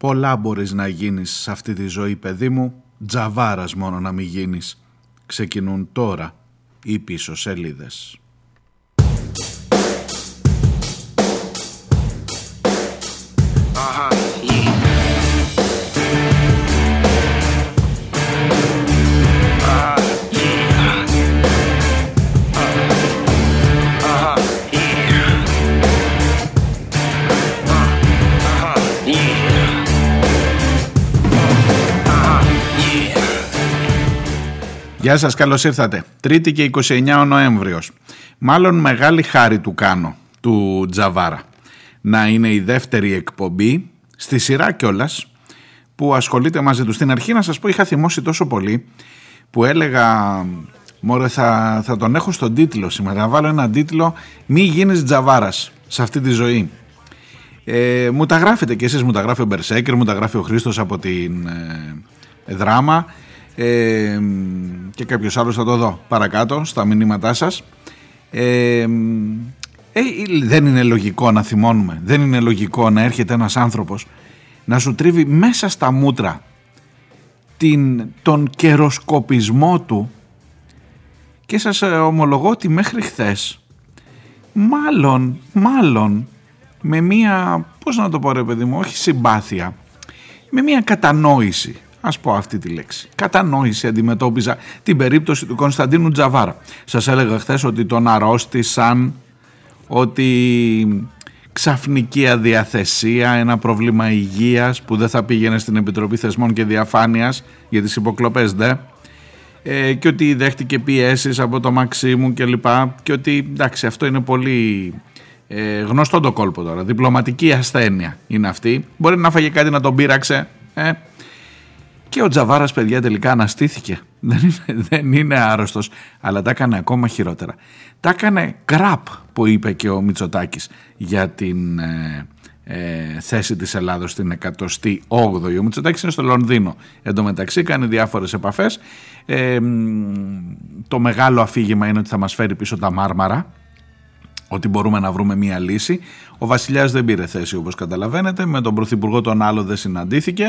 Πολλά μπορείς να γίνεις σε αυτή τη ζωή παιδί μου, τζαβάρας μόνο να μην γίνεις. Ξεκινούν τώρα οι πίσω σελίδες. Γεια σας, καλώς ήρθατε. Τρίτη και 29 ο Νοέμβριος. Μάλλον μεγάλη χάρη του κάνω, του Τζαβάρα. Να είναι η δεύτερη εκπομπή, στη σειρά κιόλας που ασχολείται μαζί του. Στην αρχή να σας πω είχα θυμώσει τόσο πολύ που έλεγα Μωρέ θα, θα τον έχω στον τίτλο σήμερα, να βάλω έναν τίτλο «Μη γίνεις Τζαβάρας σε αυτή τη ζωή». Ε, μου τα γράφετε και εσείς, μου τα γράφει ο Μπερσέκερ, μου τα γράφει ο Χρήστος από την ε, δράμα ε, και κάποιος άλλος θα το δω παρακάτω στα μηνύματά σας. Ε, δεν είναι λογικό να θυμώνουμε δεν είναι λογικό να έρχεται ένας άνθρωπος να σου τρίβει μέσα στα μούτρα την, τον καιροσκοπισμό του και σας ε, ομολογώ ότι μέχρι χθες μάλλον, μάλλον με μία, πώς να το πω ρε παιδί μου, όχι συμπάθεια, με μία κατανόηση ας πω αυτή τη λέξη. Κατανόηση αντιμετώπιζα την περίπτωση του Κωνσταντίνου Τζαβάρα. Σας έλεγα χθες ότι τον αρρώστησαν, ότι ξαφνική αδιαθεσία, ένα πρόβλημα υγείας που δεν θα πήγαινε στην Επιτροπή Θεσμών και Διαφάνειας για τις υποκλοπές δε. Ε, και ότι δέχτηκε πιέσεις από το Μαξίμου και λοιπά και ότι εντάξει αυτό είναι πολύ ε, γνωστό το κόλπο τώρα, διπλωματική ασθένεια είναι αυτή. Μπορεί να φάγε κάτι να τον πείραξε ε, και ο Τζαβάρας, παιδιά, τελικά αναστήθηκε. Δεν είναι, δεν είναι άρρωστος, αλλά τα έκανε ακόμα χειρότερα. Τα έκανε κραπ που είπε και ο Μητσοτάκης για την ε, ε, θέση της Ελλάδος στην 108η. Ο Μητσοτάκης είναι στο Λονδίνο. Εν τω μεταξύ κάνει διάφορες επαφές. Ε, το μεγάλο αφήγημα είναι ότι θα μας φέρει πίσω τα μάρμαρα ότι μπορούμε να βρούμε μία λύση. Ο Βασιλιάς δεν πήρε θέση όπως καταλαβαίνετε, με τον Πρωθυπουργό τον άλλο δεν συναντήθηκε,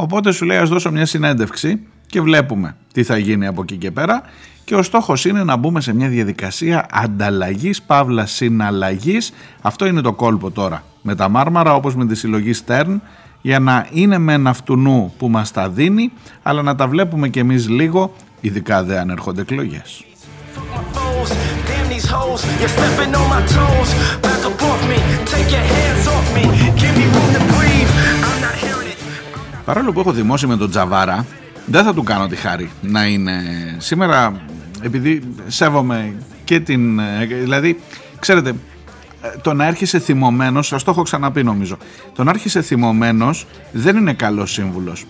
οπότε σου λέει ας δώσω μια συνέντευξη και βλέπουμε τι θα γίνει από εκεί και πέρα. Και ο στόχος είναι να μπούμε σε μια διαδικασία ανταλλαγής, παύλας συναλλαγής, αυτό είναι το κόλπο τώρα με τα μάρμαρα όπως με τη συλλογή Stern για να είναι με ένα αυτού που μας τα δίνει αλλά να τα βλέπουμε και εμείς λίγο ειδικά δεν αν έρχονται εκλογές. Παρόλο που έχω δημώσει με τον Τζαβάρα, δεν θα του κάνω τη χάρη να είναι σήμερα, επειδή σέβομαι και την... Δηλαδή, ξέρετε, το να έρχεσαι θυμωμένος, σας το έχω ξαναπεί νομίζω, το να έρχεσαι θυμωμένος δεν είναι καλός σύμβουλος.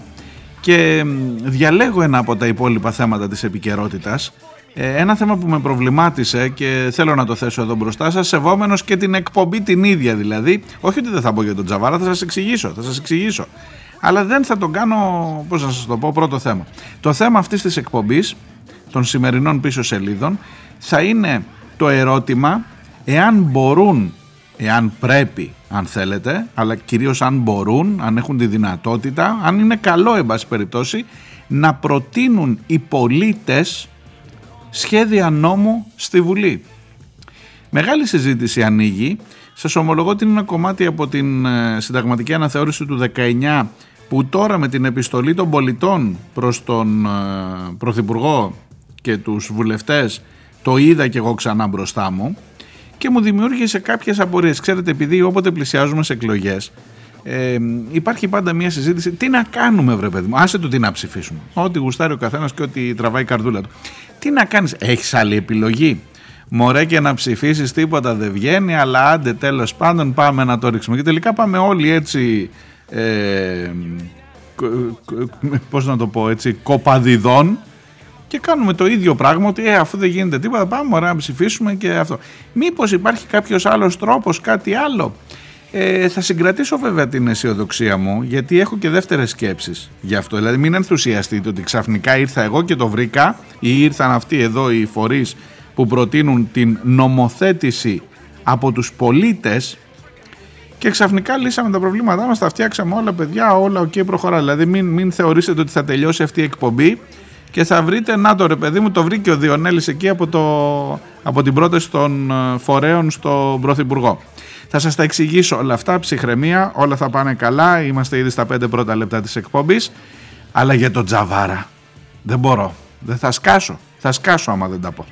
Και διαλέγω ένα από τα υπόλοιπα θέματα της επικαιρότητας ε, ένα θέμα που με προβλημάτισε και θέλω να το θέσω εδώ μπροστά σας, σεβόμενος και την εκπομπή την ίδια δηλαδή. Όχι ότι δεν θα πω για τον Τζαβάρα, θα σας εξηγήσω, θα σας εξηγήσω. Αλλά δεν θα τον κάνω, πώς να σας το πω, πρώτο θέμα. Το θέμα αυτής της εκπομπής, των σημερινών πίσω σελίδων, θα είναι το ερώτημα εάν μπορούν, εάν πρέπει, αν θέλετε, αλλά κυρίως αν μπορούν, αν έχουν τη δυνατότητα, αν είναι καλό, εν πάση περιπτώσει, να προτείνουν οι πολίτες σχέδια νόμου στη Βουλή. Μεγάλη συζήτηση ανοίγει. Σας ομολογώ ότι είναι ένα κομμάτι από την ε, συνταγματική αναθεώρηση του 19 που τώρα με την επιστολή των πολιτών προς τον ε, Πρωθυπουργό και τους βουλευτές το είδα και εγώ ξανά μπροστά μου και μου δημιούργησε κάποιες απορίες. Ξέρετε, επειδή όποτε πλησιάζουμε σε εκλογές ε, υπάρχει πάντα μια συζήτηση τι να κάνουμε βρε παιδί μου, άσε το τι να ψηφίσουμε. Ό,τι γουστάρει ο καθένας και ό,τι τραβάει η καρδούλα του. Τι να κάνεις, έχεις άλλη επιλογή; Μωρέ και να ψηφίσεις τίποτα δεν βγαίνει, αλλά άντε τέλος πάντων πάμε να το ρίξουμε. Και τελικά πάμε όλοι έτσι, ε, πώς να το πω έτσι, κοπαδιδών και κάνουμε το ίδιο πράγμα ότι ε, αφού δεν γίνεται τίποτα πάμε μωρέ να ψηφίσουμε και αυτό. Μήπως υπάρχει κάποιος άλλος τρόπος, κάτι άλλο; Ε, θα συγκρατήσω βέβαια την αισιοδοξία μου γιατί έχω και δεύτερες σκέψεις γι' αυτό. Δηλαδή μην ενθουσιαστείτε ότι ξαφνικά ήρθα εγώ και το βρήκα ή ήρθαν αυτοί εδώ οι φορείς που προτείνουν την νομοθέτηση από τους πολίτες και ξαφνικά λύσαμε τα προβλήματά μας, τα φτιάξαμε όλα παιδιά, όλα OK okay, προχωρά. Δηλαδή μην, μην θεωρήσετε ότι θα τελειώσει αυτή η εκπομπή και θα βρείτε, να το ρε παιδί μου, το βρήκε ο Διονέλης εκεί από, το, από την πρόταση των ε, φορέων στον Πρωθυπουργό. Θα σας τα εξηγήσω όλα αυτά, ψυχραιμία, όλα θα πάνε καλά, είμαστε ήδη στα πέντε πρώτα λεπτά της εκπομπής, αλλά για τον Τζαβάρα δεν μπορώ, δεν θα σκάσω, θα σκάσω άμα δεν τα πω.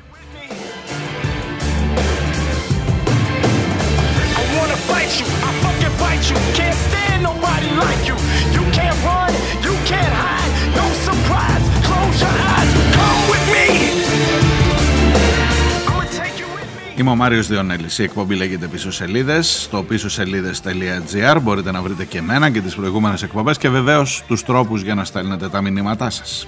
Είμαι ο Μάριος Διονέλης. Η εκπομπή λέγεται Πίσω Σελίδες στο πίσω σελίδε.gr. Μπορείτε να βρείτε και εμένα και τις προηγούμενες εκπομπές και βεβαίως τους τρόπους για να στέλνετε τα μηνύματά σας.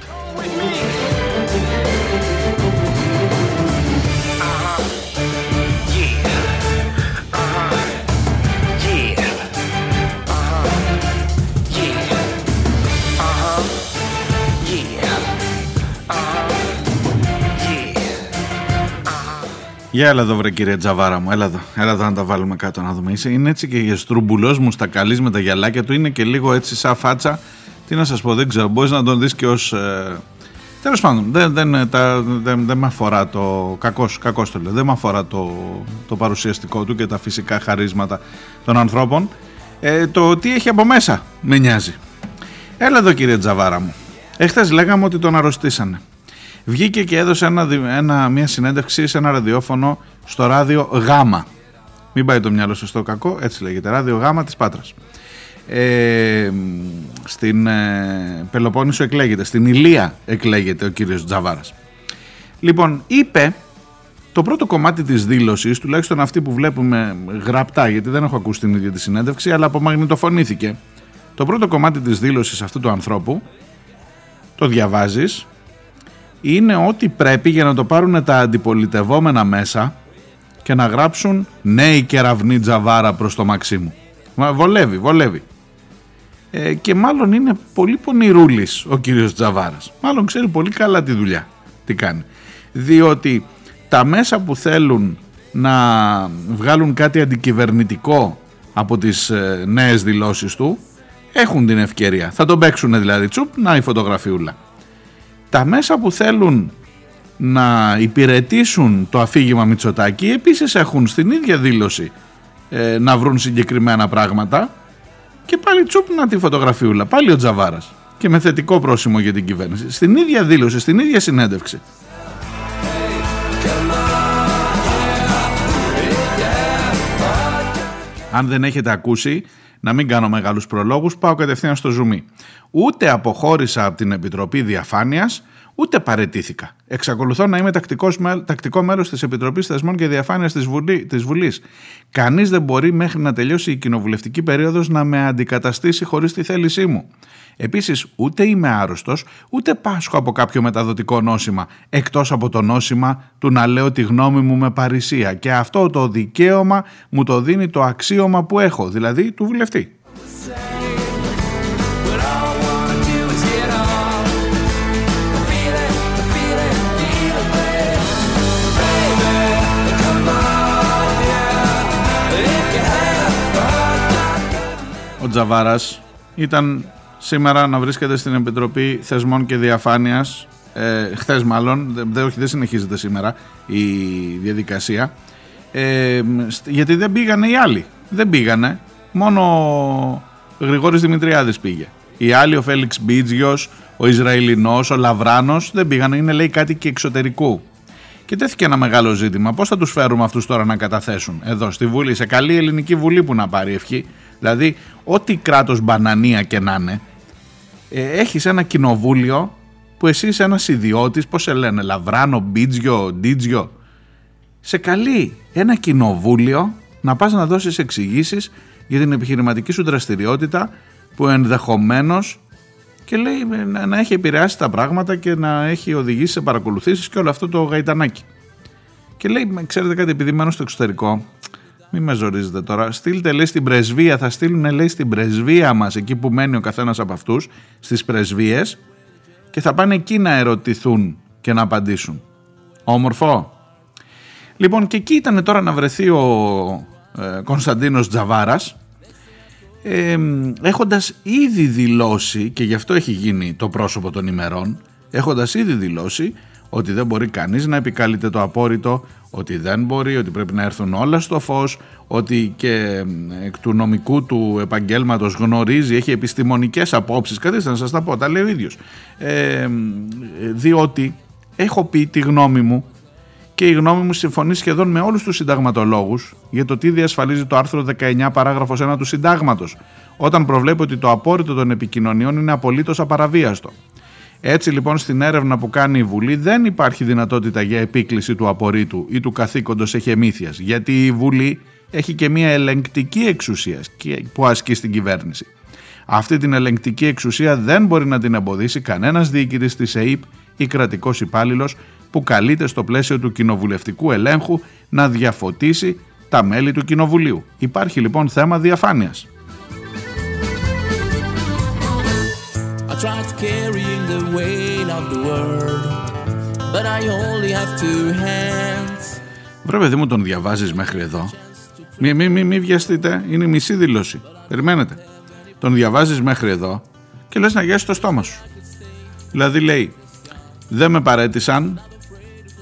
Για έλα εδώ βρε κύριε Τζαβάρα μου, έλα εδώ, έλα εδώ να τα βάλουμε κάτω να δούμε. είναι έτσι και για στρουμπουλός μου στα καλής με τα γυαλάκια του, είναι και λίγο έτσι σαν φάτσα. Τι να σας πω, δεν ξέρω, μπορείς να τον δεις και ως... Ε... Τέλος πάντων, δεν, δεν, τα, δεν, δεν με αφορά το... Κακός, κακός το λέω, δεν με αφορά το, το παρουσιαστικό του και τα φυσικά χαρίσματα των ανθρώπων. Ε, το τι έχει από μέσα με νοιάζει. Έλα εδώ κύριε Τζαβάρα μου. Εχθές λέγαμε ότι τον αρρωστήσανε βγήκε και έδωσε ένα, ένα, μια συνέντευξη σε ένα ραδιόφωνο στο ράδιο Γάμα. Μην πάει το μυαλό σας στο κακό, έτσι λέγεται, ράδιο Γάμα της Πάτρας. Ε, στην ε, Πελοπόννησο εκλέγεται, στην Ηλία εκλέγεται ο κύριος Τζαβάρας. Λοιπόν, είπε το πρώτο κομμάτι της δήλωσης, τουλάχιστον αυτή που βλέπουμε γραπτά, γιατί δεν έχω ακούσει την ίδια τη συνέντευξη, αλλά απομαγνητοφωνήθηκε. Το πρώτο κομμάτι της δήλωσης αυτού του ανθρώπου, το διαβάζεις είναι ό,τι πρέπει για να το πάρουν τα αντιπολιτευόμενα μέσα και να γράψουν νέοι κεραυνή τζαβάρα προς το Μαξίμου. Μα βολεύει, βολεύει. Ε, και μάλλον είναι πολύ πονηρούλης ο κύριος Τζαβάρας. Μάλλον ξέρει πολύ καλά τη δουλειά, τι κάνει. Διότι τα μέσα που θέλουν να βγάλουν κάτι αντικυβερνητικό από τις ε, νέες δηλώσεις του έχουν την ευκαιρία. Θα τον παίξουν δηλαδή τσουπ, να η φωτογραφιούλα τα μέσα που θέλουν να υπηρετήσουν το αφήγημα Μητσοτάκη επίσης έχουν στην ίδια δήλωση ε, να βρουν συγκεκριμένα πράγματα και πάλι τσούπνα τη φωτογραφιούλα, πάλι ο Τζαβάρας και με θετικό πρόσημο για την κυβέρνηση. Στην ίδια δήλωση, στην ίδια συνέντευξη. Αν δεν έχετε ακούσει, να μην κάνω μεγάλους προλόγους, πάω κατευθείαν στο ζουμί. Ούτε αποχώρησα από την Επιτροπή Διαφάνειας, ούτε παρετήθηκα. Εξακολουθώ να είμαι τακτικός, τακτικό μέρος της Επιτροπής Θεσμών και Διαφάνειας της, Βουλή, της Βουλής. Κανείς δεν μπορεί μέχρι να τελειώσει η κοινοβουλευτική περίοδος να με αντικαταστήσει χωρίς τη θέλησή μου. Επίσης ούτε είμαι άρρωστος, ούτε πάσχω από κάποιο μεταδοτικό νόσημα, εκτός από το νόσημα του να λέω τη γνώμη μου με παρησία και αυτό το δικαίωμα μου το δίνει το αξίωμα που έχω, δηλαδή του βουλευτή. Ο Τζαβάρας ήταν σήμερα να βρίσκεται στην Επιτροπή Θεσμών και Διαφάνειας ε, χθες μάλλον, δεν, όχι δεν συνεχίζεται σήμερα η διαδικασία ε, γιατί δεν πήγανε οι άλλοι. Δεν πήγανε. Μόνο ο Γρηγόρης Δημητριάδης πήγε. Οι άλλοι ο Φέλιξ Μπίτζιος ο Ισραηλινός, ο Λαβράνος δεν πήγανε. Είναι λέει κάτι και εξωτερικού. Και τέθηκε ένα μεγάλο ζήτημα. Πώς θα τους φέρουμε αυτούς τώρα να καταθέσουν; Εδώ στη Βουλή, σε καλή ελληνική Βουλή που να πάρει ευχή. Δηλαδή, ό,τι κράτος μπανανία και να είναι, ε, έχεις ένα κοινοβούλιο που εσύ είσαι ένας ιδιώτης, πώς σε λένε, Λαβράνο, Μπίτζιο, Ντίτζιο. Σε καλεί ένα κοινοβούλιο να πας να δώσεις εξηγήσεις για την επιχειρηματική σου δραστηριότητα που ενδεχομένως και λέει να έχει επηρεάσει τα πράγματα και να έχει οδηγήσει σε παρακολουθήσεις και όλο αυτό το γαϊτανάκι. Και λέει, ξέρετε κάτι, επειδή μένω στο εξωτερικό, μην με ζορίζετε τώρα, στείλτε λέει στην πρεσβεία, θα στείλουν λέει στην πρεσβεία μας, εκεί που μένει ο καθένας από αυτούς, στις πρεσβείες και θα πάνε εκεί να ερωτηθούν και να απαντήσουν. Όμορφο. Λοιπόν και εκεί ήταν τώρα να βρεθεί ο ε, Κωνσταντίνος Τζαβάρας ε, έχοντας ήδη δηλώσει και γι' αυτό έχει γίνει το πρόσωπο των ημερών έχοντας ήδη δηλώσει ότι δεν μπορεί κανείς να επικαλείται το απόρριτο ότι δεν μπορεί, ότι πρέπει να έρθουν όλα στο φως ότι και εκ του νομικού του επαγγέλματος γνωρίζει, έχει επιστημονικές απόψεις καθίστε να σας τα πω, τα λέει ο ίδιος ε, διότι έχω πει τη γνώμη μου και η γνώμη μου συμφωνεί σχεδόν με όλους τους συνταγματολόγους για το τι διασφαλίζει το άρθρο 19 παράγραφος 1 του συντάγματος όταν προβλέπει ότι το απόρριτο των επικοινωνιών είναι απολύτως απαραβίαστο. Έτσι λοιπόν στην έρευνα που κάνει η Βουλή δεν υπάρχει δυνατότητα για επίκληση του απορρίτου ή του καθήκοντος εχεμήθειας γιατί η Βουλή έχει και μια ελεγκτική εξουσία που ασκεί στην κυβέρνηση. Αυτή την ελεγκτική εξουσία δεν μπορεί να την εμποδίσει κανένας διοικητής της ΕΕΠ ή κρατικός υπάλληλος που καλείται στο πλαίσιο του κοινοβουλευτικού ελέγχου να διαφωτίσει τα μέλη του Κοινοβουλίου. Υπάρχει λοιπόν θέμα διαφάνειας. Βρε παιδί μου τον διαβάζεις μέχρι εδώ. Μη, μη, μη, μη βιαστείτε Είναι η μισή δήλωση. Περιμένετε. Τον διαβάζεις μέχρι εδώ Και λες να γιάσεις το στόμα σου. Δηλαδή λέει Δεν με παρέτησαν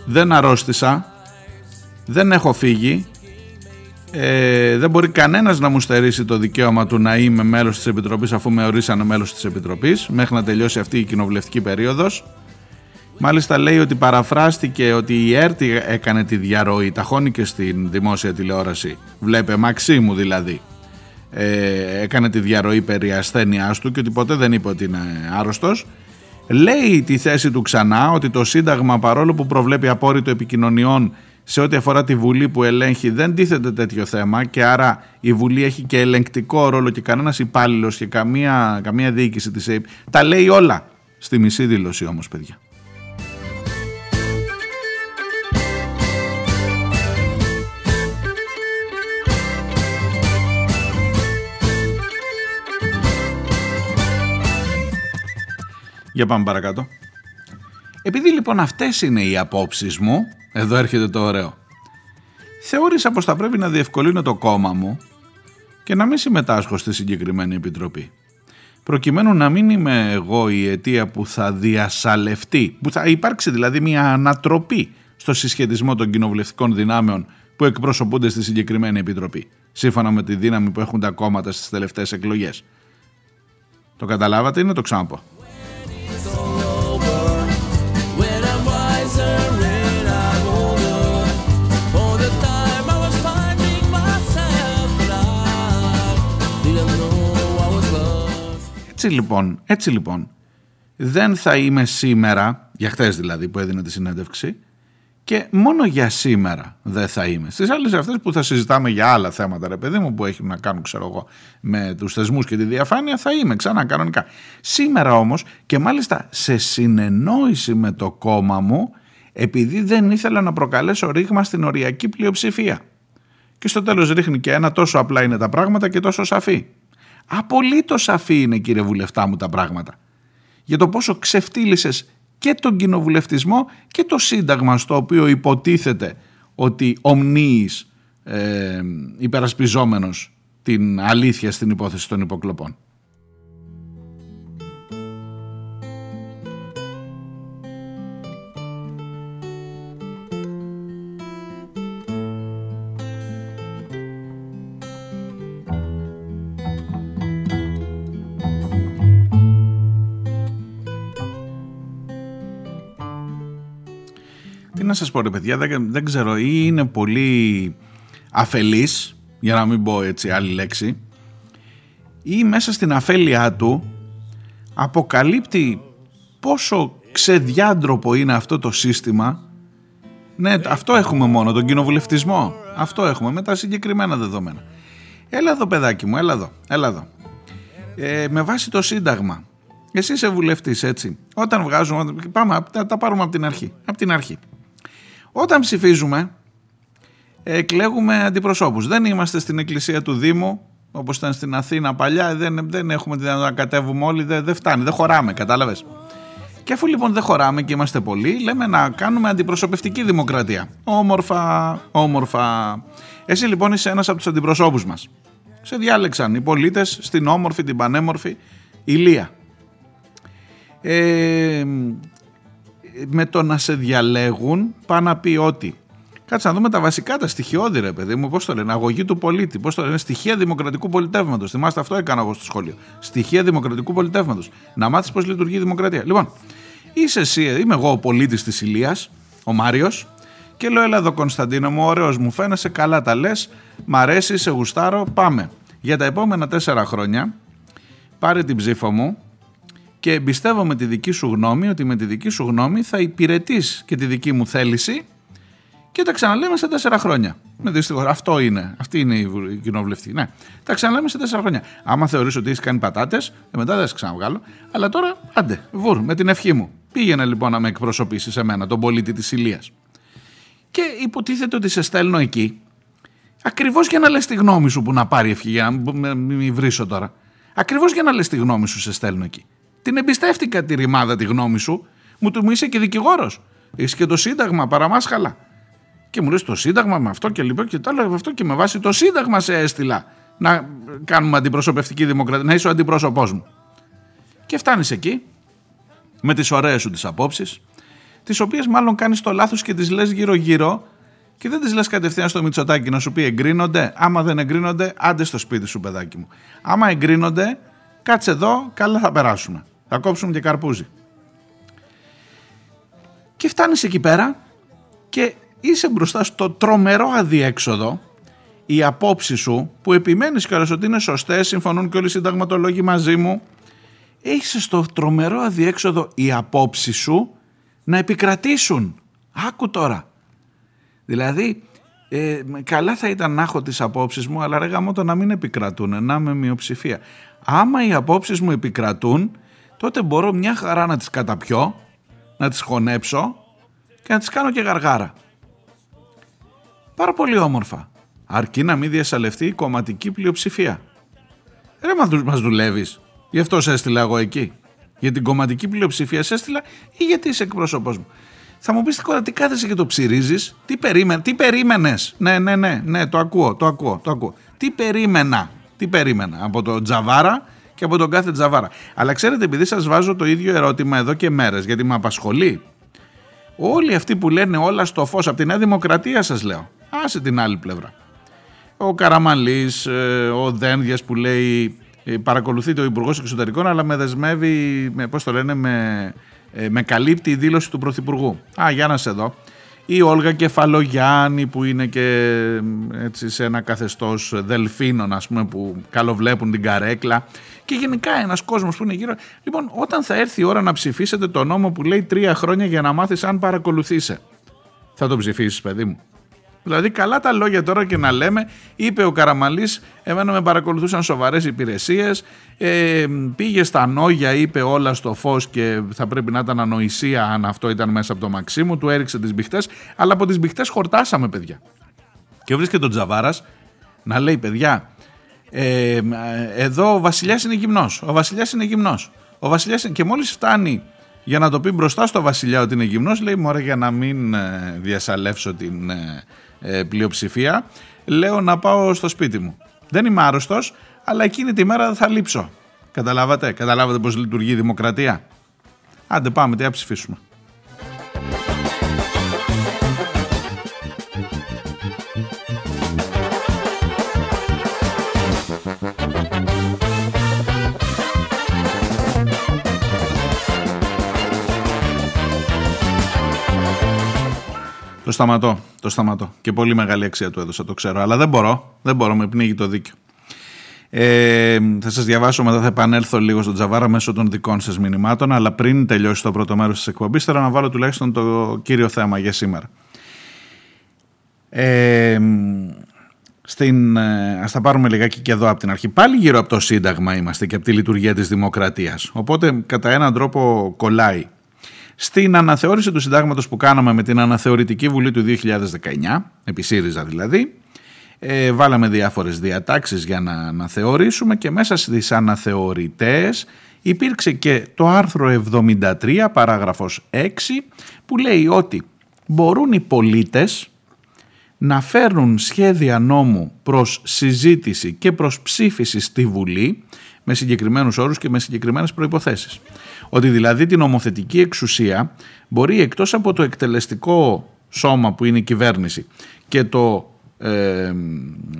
Δεν αρρώστησα Δεν έχω φύγει ε, δεν μπορεί κανένας να μου στερήσει το δικαίωμα του να είμαι μέλος της Επιτροπής αφού με ορίσανε μέλος της Επιτροπής μέχρι να τελειώσει αυτή η κοινοβουλευτική περίοδος. Μάλιστα λέει ότι παραφράστηκε ότι η ΕΡΤΗ έκανε τη διαρροή, ταχώνηκε στην δημόσια τηλεόραση, βλέπε Μαξίμου δηλαδή, ε, έκανε τη διαρροή περί ασθένειάς του και ότι ποτέ δεν είπε ότι είναι άρρωστος. Λέει τη θέση του ξανά ότι το Σύνταγμα παρόλο που προβλέπει απόρριτο επικοινωνιών σε ό,τι αφορά τη Βουλή που ελέγχει δεν τίθεται τέτοιο θέμα και άρα η Βουλή έχει και ελεγκτικό ρόλο και κανένας υπάλληλος και καμία, καμία διοίκηση της ΑΕΠ. Τα λέει όλα στη μισή δήλωση όμως παιδιά. Για πάμε παρακάτω. Επειδή λοιπόν αυτές είναι οι απόψεις μου εδώ έρχεται το ωραίο. Θεώρησα πως θα πρέπει να διευκολύνω το κόμμα μου και να μην συμμετάσχω στη συγκεκριμένη επιτροπή. Προκειμένου να μην είμαι εγώ η αιτία που θα διασαλευτεί, που θα υπάρξει δηλαδή μια ανατροπή στο συσχετισμό των κοινοβουλευτικών δυνάμεων που εκπροσωπούνται στη συγκεκριμένη επιτροπή, σύμφωνα με τη δύναμη που έχουν τα κόμματα στις τελευταίες εκλογές. Το καταλάβατε ή να το ξαναπώ; Έτσι λοιπόν, έτσι λοιπόν, δεν θα είμαι σήμερα, για χτες δηλαδή που έδινε τη συνέντευξη, και μόνο για σήμερα δεν θα είμαι. Στις άλλες αυτές που θα συζητάμε για άλλα θέματα, ρε παιδί μου, που έχουν να κάνουν, ξέρω εγώ, με τους θεσμούς και τη διαφάνεια, θα είμαι ξανά κανονικά. Σήμερα όμως, και μάλιστα σε συνεννόηση με το κόμμα μου, επειδή δεν ήθελα να προκαλέσω ρήγμα στην οριακή πλειοψηφία. Και στο τέλος ρίχνει και ένα τόσο απλά είναι τα πράγματα και τόσο σαφή. Απολύτως σαφή είναι κύριε βουλευτά μου τα πράγματα. Για το πόσο ξεφτύλισες και τον κοινοβουλευτισμό και το σύνταγμα στο οποίο υποτίθεται ότι ομνύεις ε, υπερασπιζόμενος την αλήθεια στην υπόθεση των υποκλοπών. Να σας πω ρε παιδιά, δεν, δεν ξέρω, ή είναι πολύ αφελής, για να μην πω έτσι άλλη λέξη, ή μέσα στην αφέλειά του αποκαλύπτει πόσο ξεδιάντροπο είναι αυτό το σύστημα. Ναι, αυτό έχουμε μόνο, τον κοινοβουλευτισμό. Αυτό έχουμε, με τα συγκεκριμένα δεδομένα. Έλα εδώ παιδάκι μου, έλα εδώ, έλα εδώ. Ε, με βάση το σύνταγμα, εσύ είσαι βουλευτής έτσι, όταν βγάζουμε, πάμε, τα, τα πάρουμε από την αρχή, από την αρχή. Όταν ψηφίζουμε, εκλέγουμε αντιπροσώπους. Δεν είμαστε στην εκκλησία του Δήμου, όπως ήταν στην Αθήνα παλιά, δεν, δεν έχουμε τη δυνατότητα να κατέβουμε όλοι, δεν, δεν φτάνει, δεν χωράμε, κατάλαβες. Και αφού λοιπόν δεν χωράμε και είμαστε πολλοί, λέμε να κάνουμε αντιπροσωπευτική δημοκρατία. Όμορφα, όμορφα. Εσύ λοιπόν είσαι ένας από τους αντιπροσώπους μας Σε διάλεξαν οι πολίτες στην όμορφη, την πανέμορφη Ηλία. Ε, με το να σε διαλέγουν πάνε να πει ότι Κάτσε να δούμε τα βασικά, τα στοιχειώδη, ρε παιδί μου. Πώς το λένε, αγωγή του πολίτη. Πώς το λένε, στοιχεία δημοκρατικού πολιτεύματος. Θυμάστε, αυτό έκανα εγώ στο σχολείο. Στοιχεία δημοκρατικού πολιτεύματος. Να μάθεις πώς λειτουργεί η δημοκρατία. Λοιπόν, είσαι εσύ, είμαι εγώ ο πολίτης της Ηλίας, ο Μάριος, και λέω, Ελά εδώ, Κωνσταντίνο μου, ωραίος μου φαίνεσαι, καλά τα λες, μ' αρέσει, σε γουστάρω, πάμε. Για τα επόμενα τέσσερα χρόνια, πάρε την ψήφο μου και εμπιστεύομαι τη δική σου γνώμη ότι με τη δική σου γνώμη θα υπηρετείς και τη δική μου θέληση και τα ξαναλέμε σε τέσσερα χρόνια. Με δυστυχώς. Αυτό είναι. Αυτή είναι η κοινοβουλευτή. Ναι. Τα ξαναλέμε σε τέσσερα χρόνια. Άμα θεωρείς ότι έχεις κάνει πατάτες, ε, μετά δεν σε ξαναβγάλω. Αλλά τώρα, άντε, βουρ, με την ευχή μου. Πήγαινε λοιπόν να με εκπροσωπήσεις σε μένα, τον πολίτη της Ηλίας. Και υποτίθεται ότι σε στέλνω εκεί, ακριβώς για να λες τη γνώμη σου που να πάρει ευχή, για να μην βρίσω τώρα. Ακριβώς για να λες τη γνώμη σου, σε στέλνω εκεί. Την εμπιστεύτηκα τη ρημάδα τη γνώμη σου, μου του είσαι και δικηγόρος. Είσαι και το Σύνταγμα, παραμάσχαλα. Και μου λες το Σύνταγμα με αυτό και λοιπόν και το άλλο αυτό και με βάση το Σύνταγμα σε έστειλα να κάνουμε αντιπροσωπευτική δημοκρατία, να είσαι ο αντιπρόσωπός μου. Και φτάνεις εκεί με τις ωραίες σου τις απόψεις, τις οποίες μάλλον κάνεις το λάθος και τις λες γύρω γύρω και δεν τις λες κατευθείαν στο Μητσοτάκι να σου πει εγκρίνονται, άμα δεν εγκρίνονται άντε στο σπίτι σου παιδάκι μου. Άμα εγκρίνονται κάτσε εδώ, καλά θα περάσουμε. Θα κόψουμε και καρπούζι. Και φτάνεις εκεί πέρα και είσαι μπροστά στο τρομερό αδιέξοδο οι απόψεις σου που επιμένεις κιόλας ότι είναι σωστές, συμφωνούν και όλοι οι συνταγματολόγοι μαζί μου, είσαι στο τρομερό αδιέξοδο οι απόψεις σου να επικρατήσουν. Άκου τώρα. Δηλαδή, ε, καλά θα ήταν να έχω τις απόψεις μου, αλλά ρε γαμώ να μην επικρατούν, να είμαι μειοψηφία. Άμα οι απόψεις μου επικρατούν, τότε μπορώ μια χαρά να τις καταπιώ, να τις χωνέψω και να τις κάνω και γαργάρα. Πάρα πολύ όμορφα. Αρκεί να μην διασαλευτεί η κομματική πλειοψηφία. Ρε μα δουλεύεις. Γι' αυτό σε έστειλα εγώ εκεί. Για την κομματική πλειοψηφία σε έστειλα ή γιατί είσαι εκπρόσωπό μου; Θα μου πεις τώρα τι κάθεσαι και το ψυρίζεις, τι, περίμενε, τι περίμενες; Ναι, ναι, ναι, ναι, το ακούω, το ακούω, το ακούω. Τι περίμενα, τι περίμενα από τον Τζαβάρα και από τον κάθε Τζαβάρα. Αλλά ξέρετε, επειδή σας βάζω το ίδιο ερώτημα εδώ και μέρες, γιατί με απασχολεί. Όλοι αυτοί που λένε όλα στο φως, από τη Νέα Δημοκρατία σας λέω, Άσε την άλλη πλευρά. Ο Καραμαλής, ε, ο Δένδιας που λέει ε, παρακολουθείται ο Υπουργός Εξωτερικών αλλά με δεσμεύει, με, πώς το λένε, με, ε, με καλύπτει η δήλωση του Πρωθυπουργού. Α, για να σε δω. Η Όλγα Κεφαλογιάννη που είναι και έτσι σε ένα καθεστώς δελφίνων ας πούμε που καλοβλέπουν την καρέκλα και γενικά ένας κόσμος που είναι γύρω. Λοιπόν όταν θα έρθει η ώρα να ψηφίσετε το νόμο που λέει τρία χρόνια για να μάθεις αν παρακολουθείσαι θα το ψηφίσεις παιδί μου. Δηλαδή, καλά τα λόγια τώρα και να λέμε, είπε ο Καραμαλής, εμένα με παρακολουθούσαν σοβαρές υπηρεσίες. Ε, πήγε στα νόγια, είπε όλα στο φως και θα πρέπει να ήταν ανοησία αν αυτό ήταν μέσα από το μαξί μου. Του έριξε τις μπιχτές, αλλά από τις μπιχτές χορτάσαμε, παιδιά. Και βρίσκεται τον Τζαβάρας να λέει, παιδιά, ε, εδώ ο Βασιλιάς είναι γυμνός. Ο Βασιλιάς είναι γυμνός. Ο Βασιλιάς... Και μόλις φτάνει για να το πει μπροστά στο Βασιλιά ότι είναι γυμνός λέει μωρέ για να μην ε, διασαλεύσω την ε, ε, πλειοψηφία, λέω να πάω στο σπίτι μου. Δεν είμαι άρρωστος, αλλά εκείνη τη μέρα θα λείψω. Καταλάβατε, καταλάβατε πώς λειτουργεί η δημοκρατία; Άντε πάμε, τι θα ψηφίσουμε. Σταματώ, το σταματώ. Και πολύ μεγάλη αξία του έδωσα, το ξέρω. Αλλά δεν μπορώ, δεν μπορώ, με πνίγει το δίκιο. Ε, θα σας διαβάσω μετά, θα επανέλθω λίγο στον Τζαβάρα μέσω των δικών σας μηνυμάτων, αλλά πριν τελειώσει το πρώτο μέρος της εκπομπής, θέλω να βάλω τουλάχιστον το κύριο θέμα για σήμερα. Ε, στην, ε, ας τα πάρουμε λιγάκι και εδώ από την αρχή. Πάλι γύρω από το Σύνταγμα είμαστε και από τη λειτουργία της δημοκρατίας. Οπότε κατά έναν τρόπο κολλάει στην αναθεώρηση του συντάγματος που κάναμε με την αναθεωρητική βουλή του 2019, επί ΣΥΡΙΖΑ δηλαδή, ε, βάλαμε διάφορες διατάξεις για να αναθεωρήσουμε και μέσα στις αναθεωρητές υπήρξε και το άρθρο 73 παράγραφος 6 που λέει ότι μπορούν οι πολίτες να φέρνουν σχέδια νόμου προς συζήτηση και προς ψήφιση στη Βουλή με συγκεκριμένους όρους και με συγκεκριμένες προϋποθέσεις. Ότι δηλαδή την νομοθετική εξουσία μπορεί εκτός από το εκτελεστικό σώμα που είναι η κυβέρνηση και το ε,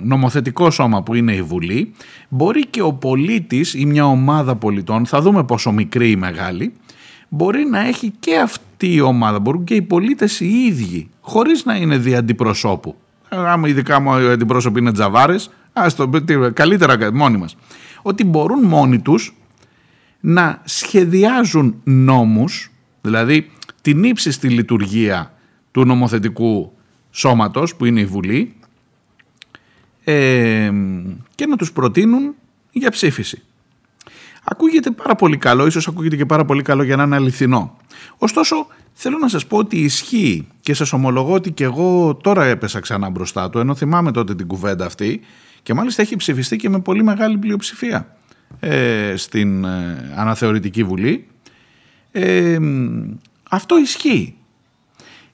νομοθετικό σώμα που είναι η Βουλή μπορεί και ο πολίτης ή μια ομάδα πολιτών, θα δούμε πόσο μικρή ή μεγάλη, μπορεί να έχει και αυτή η ομάδα, μπορούν και οι πολίτες οι ίδιοι, χωρίς να είναι δι' αντιπροσώπου. Άμα ειδικά μου οι αντιπρόσωποι είναι τζαβάρες, ας το καλύτερα μόνοι μας. Ότι μπορούν μόνοι τους να σχεδιάζουν νόμους, δηλαδή την ύψιστη λειτουργία του νομοθετικού σώματος που είναι η Βουλή ε, και να τους προτείνουν για ψήφιση. Ακούγεται πάρα πολύ καλό, ίσως ακούγεται και πάρα πολύ καλό για να είναι αληθινό. Ωστόσο, θέλω να σας πω ότι ισχύει και σας ομολογώ ότι και εγώ τώρα έπεσα ξανά μπροστά του, ενώ θυμάμαι τότε την κουβέντα αυτή και μάλιστα έχει ψηφιστεί και με πολύ μεγάλη πλειοψηφία ε, στην ε, Αναθεωρητική Βουλή. Ε, αυτό ισχύει.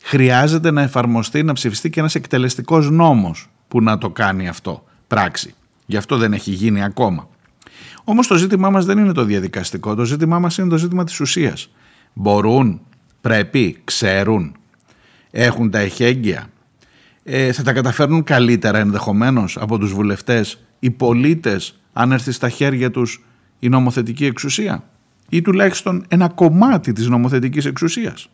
Χρειάζεται να εφαρμοστεί, να ψηφιστεί και ένας εκτελεστικός νόμος που να το κάνει αυτό πράξη. Γι' αυτό δεν έχει γίνει ακόμα. Όμως το ζήτημά μας δεν είναι το διαδικαστικό, το ζήτημά μας είναι το ζήτημα της ουσίας. Μπορούν, πρέπει, ξέρουν, έχουν τα εχέγγυα, ε, θα τα καταφέρνουν καλύτερα ενδεχομένως από τους βουλευτές, οι πολίτες, αν έρθει στα χέρια τους η νομοθετική εξουσία; Ή τουλάχιστον ένα κομμάτι της νομοθετικής εξουσίας;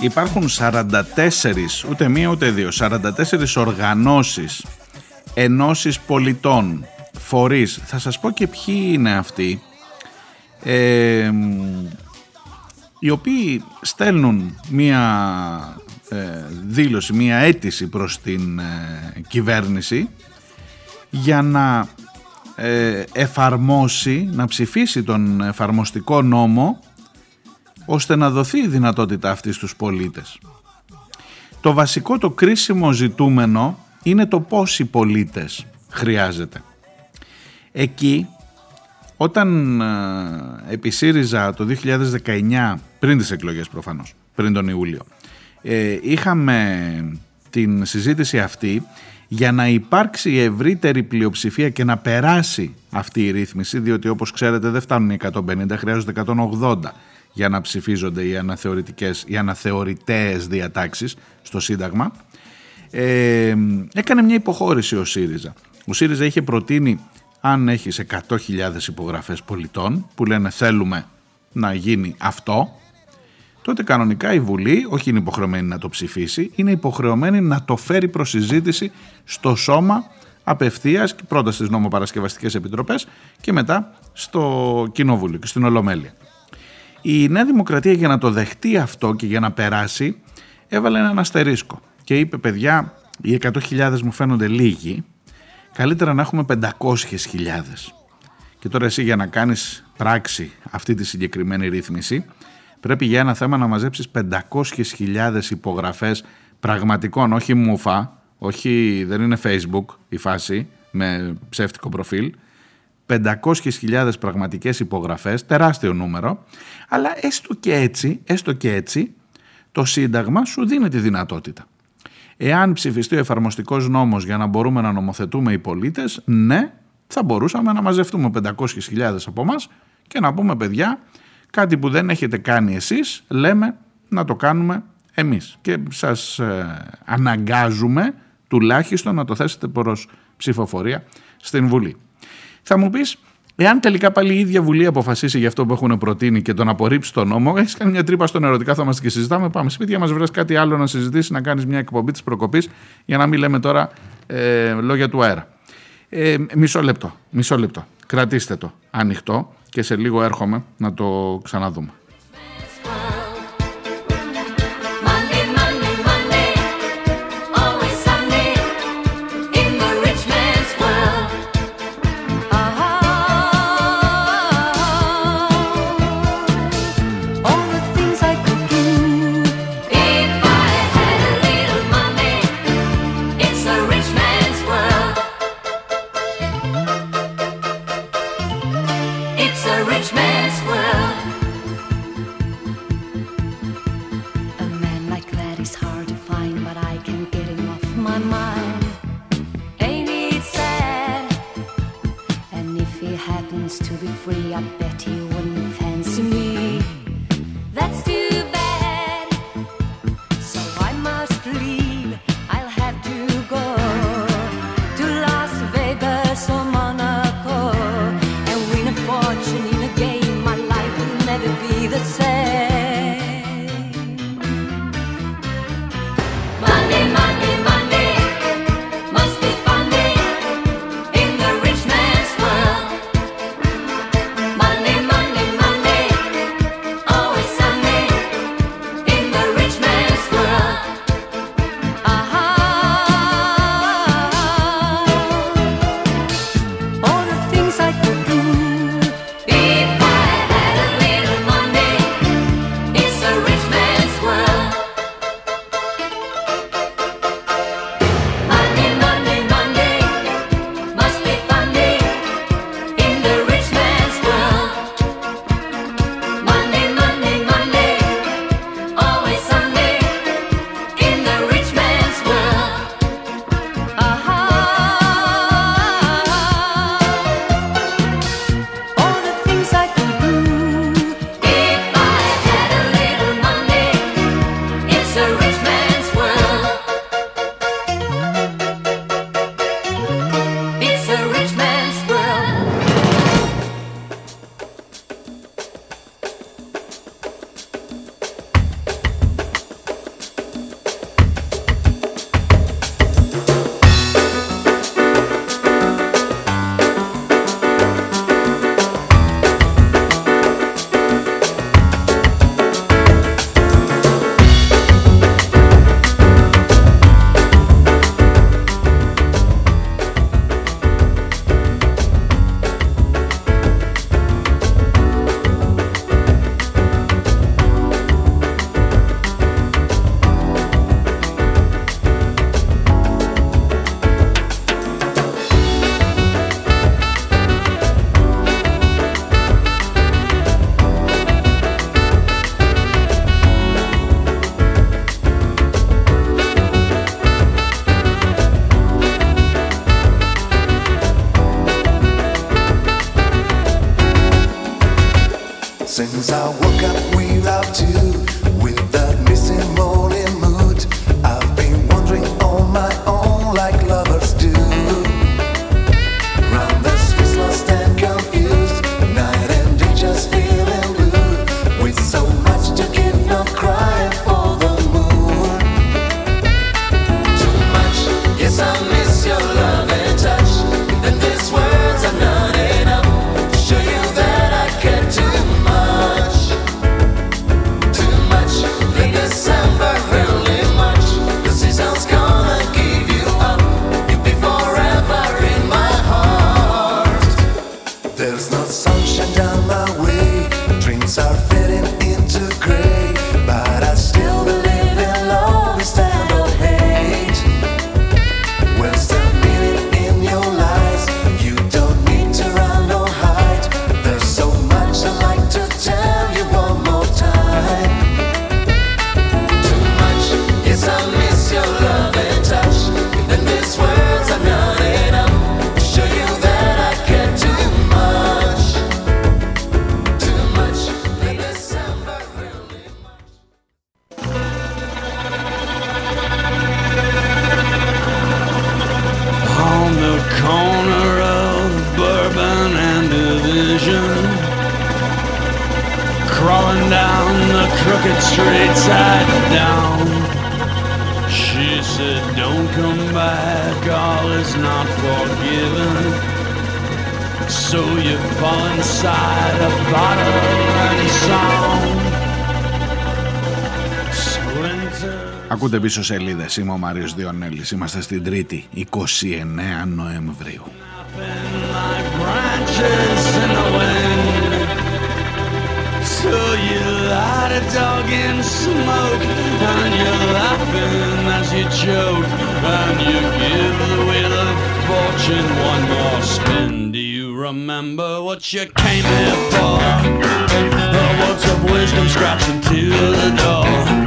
Υπάρχουν 44, ούτε μία ούτε δύο, 44 οργανώσεις, ενώσεις πολιτών, φορείς. Θα σας πω και ποιοι είναι αυτοί, ε, οι οποίοι στέλνουν μία ε, δήλωση, μία αίτηση προς την ε, κυβέρνηση για να ε, εφαρμόσει, να ψηφίσει τον εφαρμοστικό νόμο ώστε να δοθεί η δυνατότητα αυτή στους πολίτες. Το βασικό, το κρίσιμο ζητούμενο είναι το πόσοι πολίτες χρειάζεται. Εκεί, όταν ε, επί ΣΥΡΙΖΑ το 2019, πριν τις εκλογές προφανώς, πριν τον Ιούλιο, ε, είχαμε την συζήτηση αυτή για να υπάρξει ευρύτερη πλειοψηφία και να περάσει αυτή η ρύθμιση, διότι όπως ξέρετε δεν φτάνουν οι 150, χρειάζονται 180 για να ψηφίζονται οι, αναθεωρητικές, οι αναθεωρητές διατάξεις στο Σύνταγμα, ε, έκανε μια υποχώρηση ο ΣΥΡΙΖΑ. Ο ΣΥΡΙΖΑ είχε προτείνει αν έχεις 100.000 υπογραφές πολιτών που λένε θέλουμε να γίνει αυτό, τότε κανονικά η Βουλή όχι είναι υποχρεωμένη να το ψηφίσει, είναι υποχρεωμένη να το φέρει προς συζήτηση στο σώμα απευθείας και πρώτα στις νομοπαρασκευαστικές επιτροπές και μετά στο Κοινοβούλιο και στην Ολομέλεια. Η Νέα Δημοκρατία για να το δεχτεί αυτό και για να περάσει έβαλε έναν αστερίσκο και είπε παιδιά οι 100.000 μου φαίνονται λίγοι, καλύτερα να έχουμε 500.000. Και τώρα εσύ για να κάνεις πράξη αυτή τη συγκεκριμένη ρύθμιση πρέπει για ένα θέμα να μαζέψεις 500.000 υπογραφές πραγματικών, όχι μουφα, όχι δεν είναι facebook η φάση με ψεύτικο προφίλ, 500.000 πραγματικές υπογραφές, τεράστιο νούμερο, αλλά έστω και έτσι, έστω και έτσι, το Σύνταγμα σου δίνει τη δυνατότητα. Εάν ψηφιστεί ο εφαρμοστικός νόμος για να μπορούμε να νομοθετούμε οι πολίτες, ναι, θα μπορούσαμε να μαζευτούμε 500.000 από εμάς και να πούμε παιδιά, κάτι που δεν έχετε κάνει εσείς, λέμε να το κάνουμε εμείς. Και σας ε, αναγκάζουμε τουλάχιστον να το θέσετε προς ψηφοφορία στην Βουλή. Θα μου πεις, Εάν τελικά πάλι η ίδια Βουλή αποφασίσει για αυτό που έχουν προτείνει και τον απορρίψει τον νόμο, έχεις κάνει μια τρύπα στον ερωτικά, θα είμαστε και συζητάμε. Πάμε σπίτια μας, βρει κάτι άλλο να συζητήσεις, να κάνεις μια εκπομπή της προκοπής, για να μην λέμε τώρα ε, λόγια του αέρα. Ε, μισό λεπτό, μισό λεπτό. Κρατήστε το ανοιχτό και σε λίγο έρχομαι να το ξαναδούμε. I woke up Ακούτε πίσω σελίδες, είμαι ο Μάριος Διονέλης, είμαστε στην Τρίτη, 29 Νοεμβρίου. like branches in the wind. So you light a dog in smoke, and you're laughing as you choke, and you give the wheel of fortune one more spin. Do you remember what you came here for? The words of wisdom scratching to the door.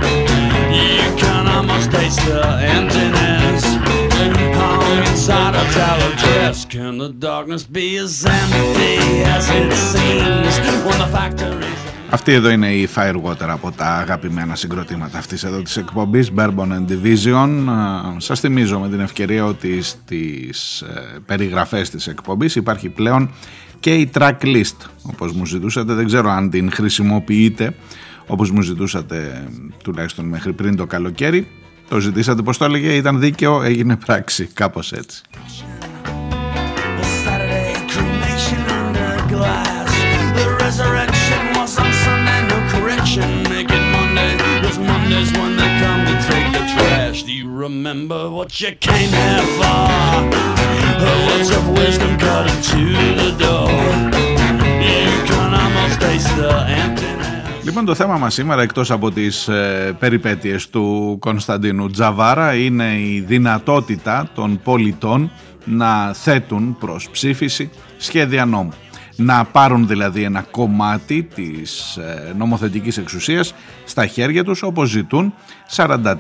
You can almost taste the emptiness; Hung inside a tallow dress. Can the darkness be as empty as it seems; When the factories Αυτή εδώ είναι η Firewater από τα αγαπημένα συγκροτήματα αυτής εδώ της εκπομπής Bourbon and Division. Α, Σας θυμίζω με την ευκαιρία ότι στις ε, περιγραφές της εκπομπής υπάρχει πλέον και η track list όπως μου ζητούσατε. Δεν ξέρω αν την χρησιμοποιείτε όπως μου ζητούσατε τουλάχιστον μέχρι πριν το καλοκαίρι, το ζητήσατε πω το έλεγε, ήταν δίκαιο, έγινε πράξη, κάπως έτσι. Λοιπόν το θέμα μας σήμερα εκτός από τις ε, περιπέτειες του Κωνσταντίνου Τζαβάρα είναι η δυνατότητα των πολιτών να θέτουν προς ψήφιση σχέδια νόμου. Να πάρουν δηλαδή ένα κομμάτι της ε, νομοθετικής εξουσίας στα χέρια τους όπως ζητούν 44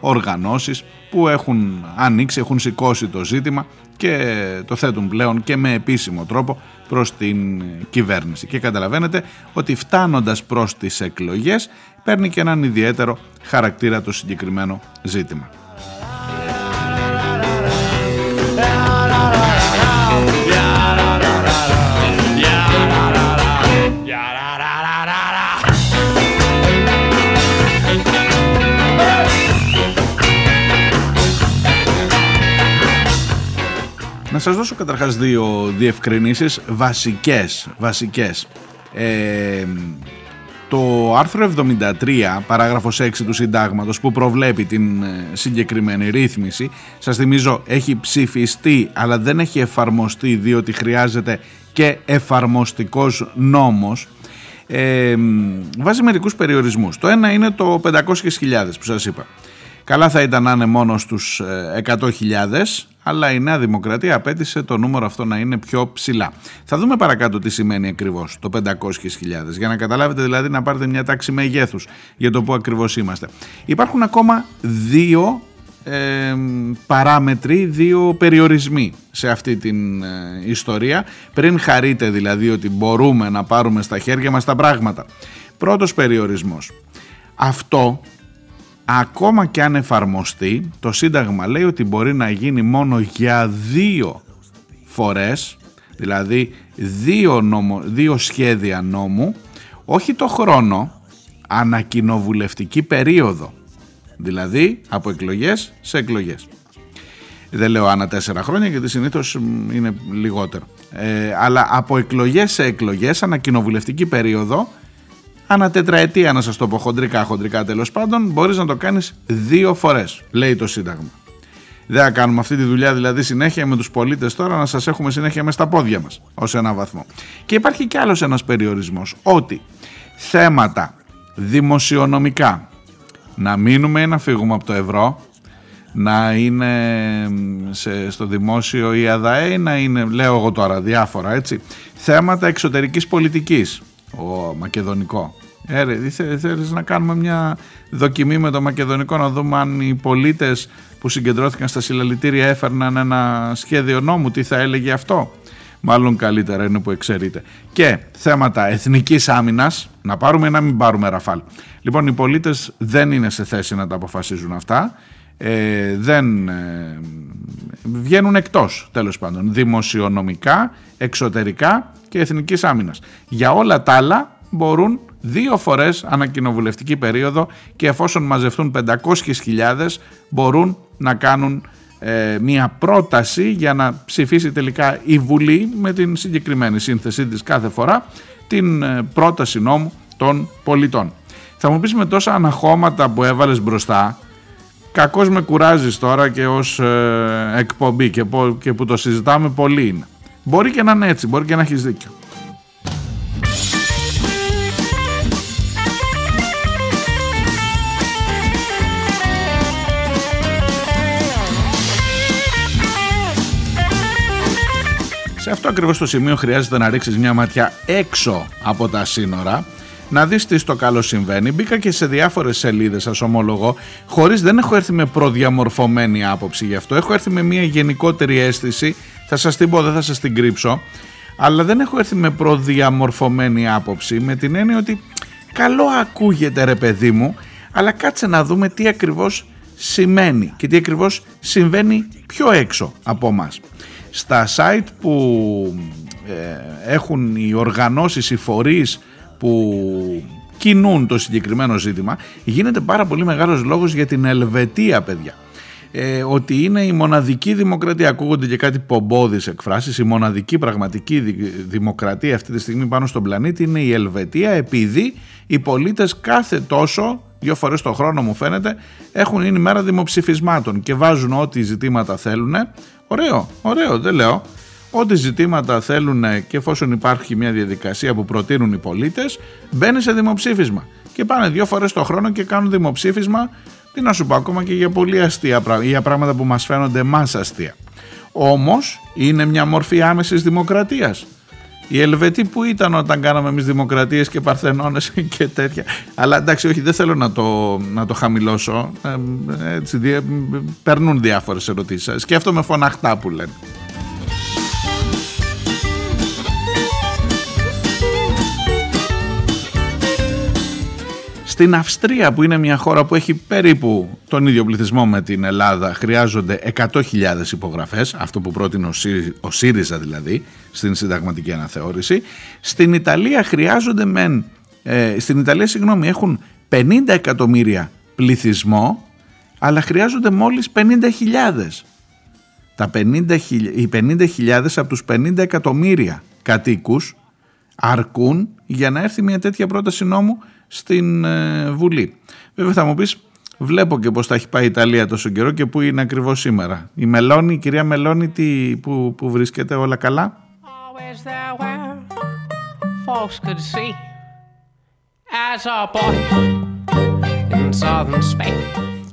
οργανώσεις που έχουν ανοίξει, έχουν σηκώσει το ζήτημα και το θέτουν πλέον και με επίσημο τρόπο προς την κυβέρνηση. Και καταλαβαίνετε ότι φτάνοντας προς τις εκλογές παίρνει και έναν ιδιαίτερο χαρακτήρα το συγκεκριμένο ζήτημα. Σας δώσω καταρχάς δύο διευκρινήσεις βασικές. βασικές. Ε, το άρθρο 73, παράγραφος 6 του συντάγματος που προβλέπει την ε, συγκεκριμένη ρύθμιση, σας θυμίζω έχει ψηφιστεί αλλά δεν έχει εφαρμοστεί διότι χρειάζεται και εφαρμοστικός νόμος, ε, βάζει μερικούς περιορισμούς. Το ένα είναι το 500.000 που σας είπα. Καλά θα ήταν να είναι μόνος στους 100.000, αλλά η Νέα Δημοκρατία απέτησε το νούμερο αυτό να είναι πιο ψηλά. Θα δούμε παρακάτω τι σημαίνει ακριβώς το 500.000, για να καταλάβετε δηλαδή να πάρετε μια τάξη μεγέθους για το που ακριβώς είμαστε. Υπάρχουν ακόμα δύο ε, παράμετροι, δύο περιορισμοί σε αυτή την ε, ιστορία, πριν χαρείτε δηλαδή ότι μπορούμε να πάρουμε στα χέρια μας τα πράγματα. Πρώτος περιορισμός. Αυτό ακόμα και αν εφαρμοστεί το Σύνταγμα λέει ότι μπορεί να γίνει μόνο για δύο φορές δηλαδή δύο, νομο, δύο σχέδια νόμου όχι το χρόνο ανακοινοβουλευτική περίοδο. Δηλαδή από εκλογές σε εκλογές. Δεν λέω ανά τέσσερα χρόνια γιατί συνήθως είναι λιγότερο. Ε, αλλά από εκλογές σε εκλογές ανακοινοβουλευτική περίοδο ανά τετραετία να σας το πω χοντρικά, χοντρικά τέλος πάντων, μπορείς να το κάνεις δύο φορές, λέει το Σύνταγμα. Δεν θα κάνουμε αυτή τη δουλειά δηλαδή συνέχεια με τους πολίτες τώρα να σας έχουμε συνέχεια μες στα πόδια μας ως ένα βαθμό. Και υπάρχει κι άλλος ένας περιορισμός, ότι θέματα δημοσιονομικά, να μείνουμε ή να φύγουμε από το ευρώ, να είναι σε, στο δημόσιο η ΑΔΑΕ, να είναι, λέω εγώ τώρα διάφορα έτσι, θέματα εξωτερικής πολιτικής, ο μακεδονικό, ε, ρε, θέλεις να κάνουμε μια δοκιμή με το Μακεδονικό να δούμε αν οι πολίτες που συγκεντρώθηκαν στα συλλαλητήρια έφερναν ένα σχέδιο νόμου, τι θα έλεγε αυτό; Μάλλον καλύτερα είναι που εξαιρείται. Και θέματα εθνικής άμυνας, να πάρουμε ή να μην πάρουμε ραφάλ. Λοιπόν, οι πολίτες δεν είναι σε θέση να τα αποφασίζουν αυτά. Ε, δεν ε, βγαίνουν εκτός τέλος πάντων δημοσιονομικά, εξωτερικά και εθνικής άμυνας. Για όλα τα άλλα μπορούν δύο φορές ανακοινοβουλευτική περίοδο και εφόσον μαζευτούν 500.000 μπορούν να κάνουν ε, μια πρόταση για να ψηφίσει τελικά η Βουλή με την συγκεκριμένη σύνθεσή της κάθε φορά την ε, πρόταση νόμου των πολιτών. Θα μου πεις με τόσα αναχώματα που έβαλες μπροστά κακώς με κουράζεις τώρα και ως ε, εκπομπή και, και που το συζητάμε πολύ είναι. Μπορεί και να είναι έτσι, μπορεί και να έχεις δίκιο. Σε αυτό ακριβώς το σημείο χρειάζεται να ρίξεις μια ματιά έξω από τα σύνορα να δεις τι στο καλό συμβαίνει. Μπήκα και σε διάφορες σελίδες σας ομολογώ χωρίς δεν έχω έρθει με προδιαμορφωμένη άποψη γι' αυτό. Έχω έρθει με μια γενικότερη αίσθηση, θα σας την πω δεν θα σας την κρύψω αλλά δεν έχω έρθει με προδιαμορφωμένη άποψη με την έννοια ότι καλό ακούγεται ρε παιδί μου αλλά κάτσε να δούμε τι ακριβώς σημαίνει και τι ακριβώς συμβαίνει πιο έξω από μας στα site που ε, έχουν οι οργανώσεις, οι φορείς που κινούν το συγκεκριμένο ζήτημα γίνεται πάρα πολύ μεγάλος λόγος για την Ελβετία παιδιά. Ε, ότι είναι η μοναδική δημοκρατία. Ακούγονται και κάτι πομπόδεις εκφράσεις. Η μοναδική πραγματική δημοκρατία αυτή τη στιγμή πάνω στον πλανήτη είναι η Ελβετία επειδή οι πολίτες κάθε τόσο δύο φορές το χρόνο μου φαίνεται έχουν είναι η μέρα δημοψηφισμάτων και βάζουν ό,τι ζητήματα θέλουν Ωραίο, ωραίο, δεν λέω. Ό,τι ζητήματα θέλουν και εφόσον υπάρχει μια διαδικασία που προτείνουν οι πολίτες, μπαίνει σε δημοψήφισμα. Και πάνε δύο φορές το χρόνο και κάνουν δημοψήφισμα, τι να σου πω, ακόμα και για πολύ αστεία πράγματα, για πράγματα που μας φαίνονται εμά αστεία. Όμως είναι μια μορφή άμεσης δημοκρατίας. Οι Ελβετοί που ήταν όταν κάναμε εμείς δημοκρατίες και παρθενώνες και τέτοια. Αλλά εντάξει, όχι, δεν θέλω να το, να το χαμηλώσω. Ε, έτσι, δι, περνούν διάφορες ερωτήσεις. Σκέφτομαι φωναχτά που λένε. Στην Αυστρία που είναι μια χώρα που έχει περίπου τον ίδιο πληθυσμό με την Ελλάδα χρειάζονται 100.000 υπογραφές, αυτό που πρότεινε ο ΣΥΡΙΖΑ δηλαδή στην συνταγματική αναθεώρηση. Στην Ιταλία χρειάζονται μεν, ε, στην Ιταλία συγγνώμη έχουν 50 εκατομμύρια πληθυσμό αλλά χρειάζονται μόλις 50.000. Τα 50, οι 50.000 από τους 50 εκατομμύρια κατοίκους αρκούν για να έρθει μια τέτοια πρόταση νόμου στην ε, Βουλή. Βέβαια θα μου πεις βλέπω και πως θα έχει πάει η Ιταλία τόσο καιρό και που είναι ακριβώς σήμερα. Η Μελώνη, η κυρία Μελώνη τι, που, που βρίσκεται όλα καλά;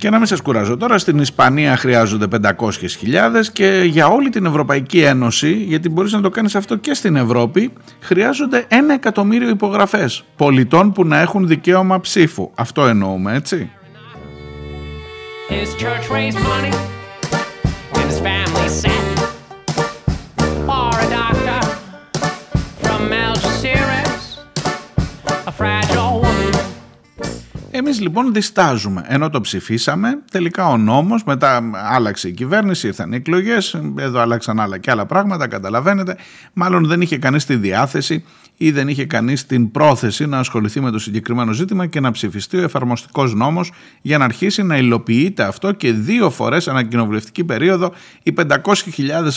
Και να μην σας κουράζω τώρα, στην Ισπανία χρειάζονται 500.000 και για όλη την Ευρωπαϊκή Ένωση, γιατί μπορείς να το κάνεις αυτό και στην Ευρώπη, χρειάζονται ένα εκατομμύριο υπογραφές πολιτών που να έχουν δικαίωμα ψήφου. Αυτό εννοούμε, έτσι. Εμείς λοιπόν διστάζουμε, ενώ το ψηφίσαμε, τελικά ο νόμος, μετά άλλαξε η κυβέρνηση, ήρθαν οι εκλογές, εδώ άλλαξαν άλλα και άλλα πράγματα, καταλαβαίνετε, μάλλον δεν είχε κανείς τη διάθεση ή δεν είχε κανείς την πρόθεση να ασχοληθεί με το συγκεκριμένο ζήτημα και να ψηφιστεί ο εφαρμοστικός νόμος για να αρχίσει να υλοποιείται αυτό και δύο φορές ανακοινοβουλευτική περίοδο οι 500.000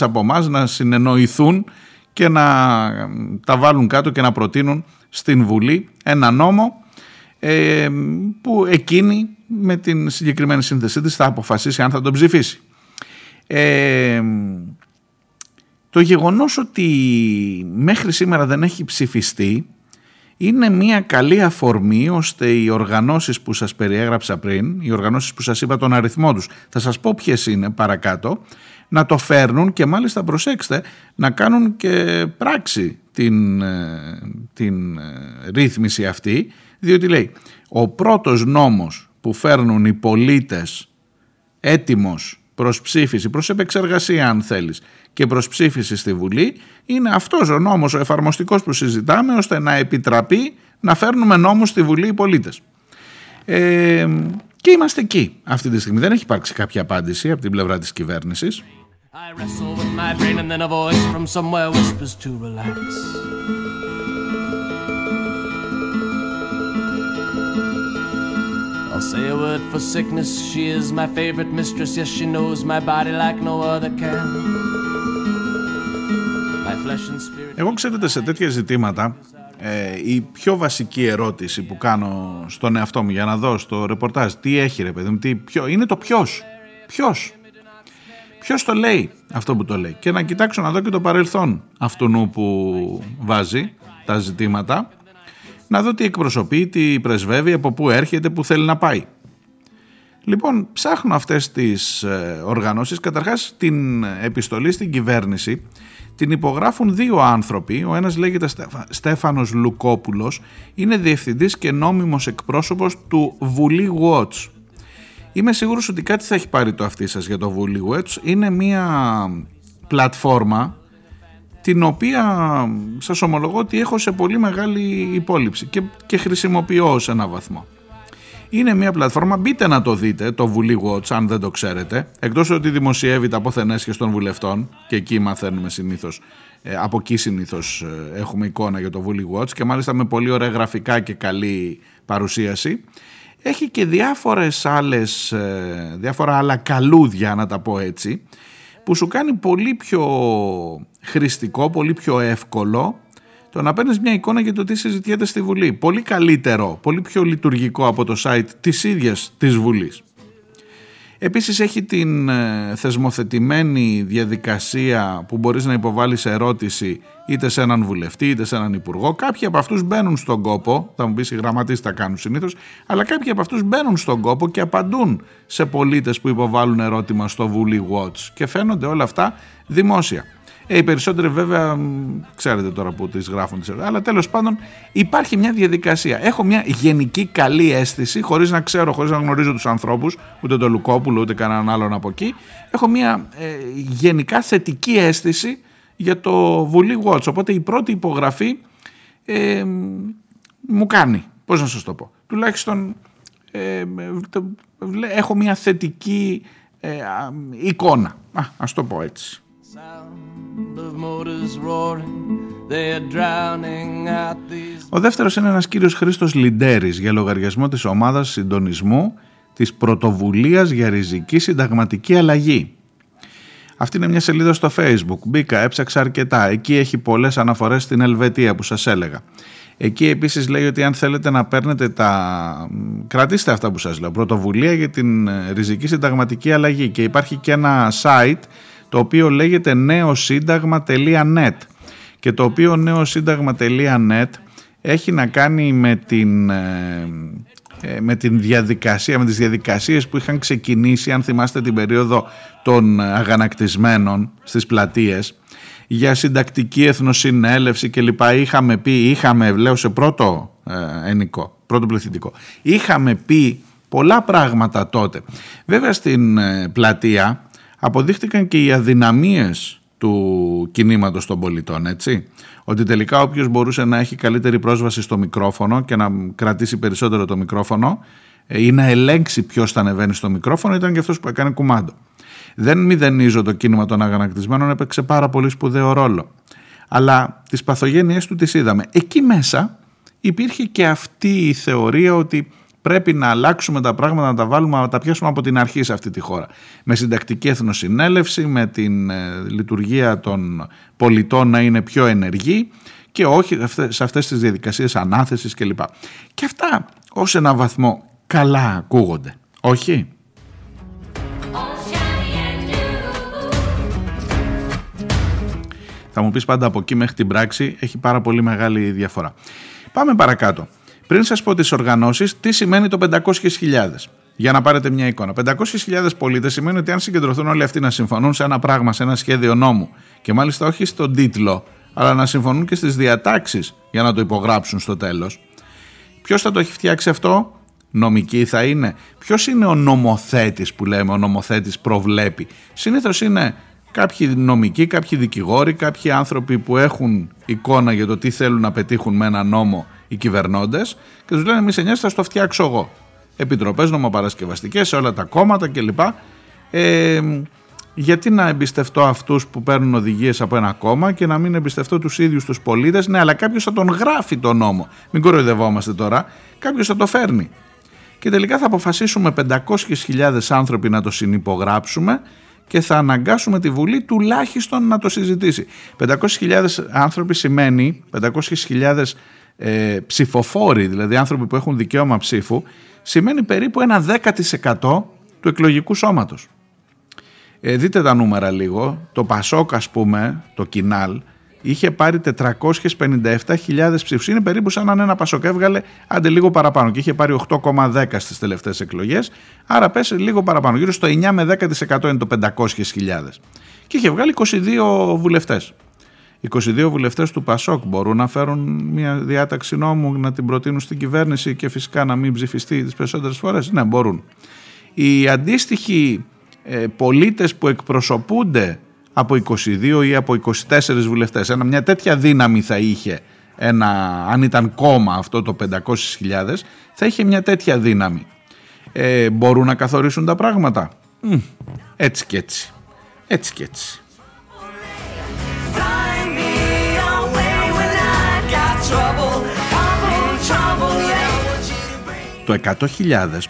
από εμάς να συνεννοηθούν και να τα βάλουν κάτω και να προτείνουν στην Βουλή ένα νόμο ε, που εκείνη με την συγκεκριμένη σύνθεσή της θα αποφασίσει αν θα τον ψηφίσει. Ε, το γεγονός ότι μέχρι σήμερα δεν έχει ψηφιστεί είναι μια καλή αφορμή ώστε οι οργανώσεις που σας περιέγραψα πριν, οι οργανώσεις που σας είπα τον αριθμό τους, θα σας πω ποιες είναι παρακάτω, να το φέρνουν και μάλιστα προσέξτε να κάνουν και πράξη την, ε, την ρύθμιση αυτή διότι λέει ο πρώτος νόμος που φέρνουν οι πολίτες έτοιμος προς ψήφιση, προς επεξεργασία αν θέλεις και προς ψήφιση στη Βουλή είναι αυτός ο νόμος ο εφαρμοστικός που συζητάμε ώστε να επιτραπεί να φέρνουμε νόμους στη Βουλή οι πολίτες. Ε, και είμαστε εκεί αυτή τη στιγμή. Δεν έχει υπάρξει κάποια απάντηση από την πλευρά της κυβέρνησης. I'll say a word for sickness. She is my favorite mistress. Yes, she knows my body like no other can. My flesh and spirit. Εγώ ξέρετε σε τέτοια ζητήματα ε, η πιο βασική ερώτηση που κάνω στον εαυτό μου για να δω στο ρεπορτάζ τι έχει ρε παιδί μου, τι, ποιο, είναι το ποιος. Ποιος. Ποιος το λέει αυτό που το λέει. Και να κοιτάξω να δω και το παρελθόν αυτού που βάζει τα ζητήματα. Να δω τι εκπροσωπεί, τι πρεσβεύει, από πού έρχεται, πού θέλει να πάει. Λοιπόν, ψάχνω αυτές τις ε, οργανώσεις. Καταρχάς την επιστολή στην κυβέρνηση την υπογράφουν δύο άνθρωποι. Ο ένας λέγεται Στέφανος Λουκόπουλος, είναι διευθυντής και νόμιμος εκπρόσωπος του Βουλή Watch. Είμαι σίγουρος ότι κάτι θα έχει πάρει το αυτί σας για το Βουλή Watch. Είναι μια πλατφόρμα την οποία σας ομολογώ ότι έχω σε πολύ μεγάλη υπόλοιψη και, και χρησιμοποιώ σε ένα βαθμό. Είναι μια πλατφόρμα, μπείτε να το δείτε, το Βουλή Watch, αν δεν το ξέρετε. Εκτός ότι δημοσιεύει τα και των βουλευτών και εκεί μαθαίνουμε συνήθως, ε, από εκεί συνήθως ε, έχουμε εικόνα για το Βουλή Watch και μάλιστα με πολύ ωραία γραφικά και καλή παρουσίαση. Έχει και διάφορες άλλες, ε, διάφορα άλλα καλούδια να τα πω έτσι, που σου κάνει πολύ πιο χρηστικό, πολύ πιο εύκολο το να παίρνεις μια εικόνα για το τι συζητιέται στη Βουλή. Πολύ καλύτερο, πολύ πιο λειτουργικό από το site της ίδιας της Βουλής. Επίσης έχει την ε, θεσμοθετημένη διαδικασία που μπορείς να υποβάλεις ερώτηση είτε σε έναν βουλευτή είτε σε έναν υπουργό. Κάποιοι από αυτούς μπαίνουν στον κόπο, θα μου πεις οι γραμματείς τα κάνουν συνήθως, αλλά κάποιοι από αυτούς μπαίνουν στον κόπο και απαντούν σε πολίτες που υποβάλλουν ερώτημα στο Βουλή Watch και φαίνονται όλα αυτά δημόσια. Ε, οι περισσότεροι βέβαια ξέρετε τώρα που τις γράφουν τις αλλά τέλος πάντων υπάρχει μια διαδικασία. Έχω μια γενική καλή αίσθηση χωρίς να ξέρω, χωρίς να γνωρίζω τους ανθρώπους, ούτε τον Λουκόπουλο ούτε κανέναν άλλον από εκεί. Έχω μια ε, γενικά θετική αίσθηση για το Βουλή Watch. Οπότε η πρώτη υπογραφή ε, μου κάνει, πώς να σας το πω, τουλάχιστον ε, έχω μια θετική ε, εικόνα. Α, ας το πω έτσι. Ο δεύτερος είναι ένας κύριος Χρήστος Λιντέρης για λογαριασμό της ομάδας συντονισμού της πρωτοβουλίας για ριζική συνταγματική αλλαγή. Αυτή είναι μια σελίδα στο facebook, μπήκα, έψαξα αρκετά, εκεί έχει πολλές αναφορές στην Ελβετία που σας έλεγα. Εκεί επίσης λέει ότι αν θέλετε να παίρνετε τα... κρατήστε αυτά που σας λέω, πρωτοβουλία για την ριζική συνταγματική αλλαγή και υπάρχει και ένα site το οποίο λέγεται νεοσύνταγμα.net και το οποίο νεοσύνταγμα.net έχει να κάνει με την, ε, ε, με την διαδικασία, με τις διαδικασίες που είχαν ξεκινήσει, αν θυμάστε την περίοδο των αγανακτισμένων στις πλατείες, για συντακτική εθνοσυνέλευση κλπ. Είχαμε πει, είχαμε, λέω σε πρώτο ε, ενικό, πρώτο πληθυντικό, είχαμε πει πολλά πράγματα τότε. Βέβαια στην ε, πλατεία αποδείχτηκαν και οι αδυναμίες του κινήματος των πολιτών, έτσι. Ότι τελικά όποιος μπορούσε να έχει καλύτερη πρόσβαση στο μικρόφωνο και να κρατήσει περισσότερο το μικρόφωνο ε, ή να ελέγξει ποιος θα ανεβαίνει στο μικρόφωνο ήταν και αυτός που έκανε κουμάντο. Δεν μηδενίζω το κίνημα των αγανακτισμένων, έπαιξε πάρα πολύ σπουδαίο ρόλο. Αλλά τις παθογένειες του τις είδαμε. Εκεί μέσα υπήρχε και αυτή η θεωρία ότι πρέπει να αλλάξουμε τα πράγματα, να τα βάλουμε, να τα πιάσουμε από την αρχή σε αυτή τη χώρα. Με συντακτική εθνοσυνέλευση, με την ε, λειτουργία των πολιτών να είναι πιο ενεργή και όχι σε αυτές τις διαδικασίες ανάθεσης κλπ. Και αυτά ως ένα βαθμό καλά ακούγονται. Όχι; Θα μου πεις πάντα από εκεί μέχρι την πράξη έχει πάρα πολύ μεγάλη διαφορά. Πάμε παρακάτω. Πριν σας πω τις οργανώσεις, τι σημαίνει το 500.000. Για να πάρετε μια εικόνα. 500.000 πολίτες σημαίνει ότι αν συγκεντρωθούν όλοι αυτοί να συμφωνούν σε ένα πράγμα, σε ένα σχέδιο νόμου και μάλιστα όχι στον τίτλο, αλλά να συμφωνούν και στις διατάξεις για να το υπογράψουν στο τέλος. Ποιος θα το έχει φτιάξει αυτό, νομική θα είναι. Ποιος είναι ο νομοθέτης που λέμε, ο νομοθέτης προβλέπει; Συνήθως είναι κάποιοι νομικοί, κάποιοι δικηγόροι, κάποιοι άνθρωποι που έχουν εικόνα για το τι θέλουν να πετύχουν με ένα νόμο οι κυβερνώντες και τους λένε: Εμείς εννιά θα στο φτιάξω εγώ. Επιτροπές νομοπαρασκευαστικές σε όλα τα κόμματα κλπ. Ε, γιατί να εμπιστευτώ αυτούς που παίρνουν οδηγίες από ένα κόμμα και να μην εμπιστευτώ τους ίδιους τους πολίτες; Ναι, αλλά κάποιος θα τον γράφει τον νόμο. Μην κοροϊδευόμαστε τώρα. Κάποιος θα το φέρνει. και τελικά θα αποφασίσουμε 500.000 άνθρωποι να το συνυπογράψουμε και θα αναγκάσουμε τη Βουλή τουλάχιστον να το συζητήσει. 500.000 άνθρωποι σημαίνει 500.000 ε, ψηφοφόροι, δηλαδή άνθρωποι που έχουν δικαίωμα ψήφου, σημαίνει περίπου ένα 10% του εκλογικού σώματος. Ε, δείτε τα νούμερα λίγο. Το Πασόκ, ας πούμε, το Κινάλ, είχε πάρει 457.000 ψήφους. Είναι περίπου σαν αν ένα Πασόκ έβγαλε άντε λίγο παραπάνω και είχε πάρει 8,10 στις τελευταίες εκλογές. Άρα πέσει λίγο παραπάνω. Γύρω στο 9 με 10% είναι το 500.000. Και είχε βγάλει 22 βουλευτές. 22 βουλευτές του Πασόκ μπορούν να φέρουν μια διάταξη νόμου να την προτείνουν στην κυβέρνηση και φυσικά να μην ψηφιστεί τις περισσότερες φορές. Ναι, μπορούν. Οι αντίστοιχοι ε, πολίτες που εκπροσωπούνται από 22 ή από 24 βουλευτές, ένα, μια τέτοια δύναμη θα είχε ένα, αν ήταν κόμμα αυτό το 500.000 θα είχε μια τέτοια δύναμη. Ε, μπορούν να καθορίσουν τα πράγματα. έτσι και έτσι. Έτσι και έτσι. Το 100.000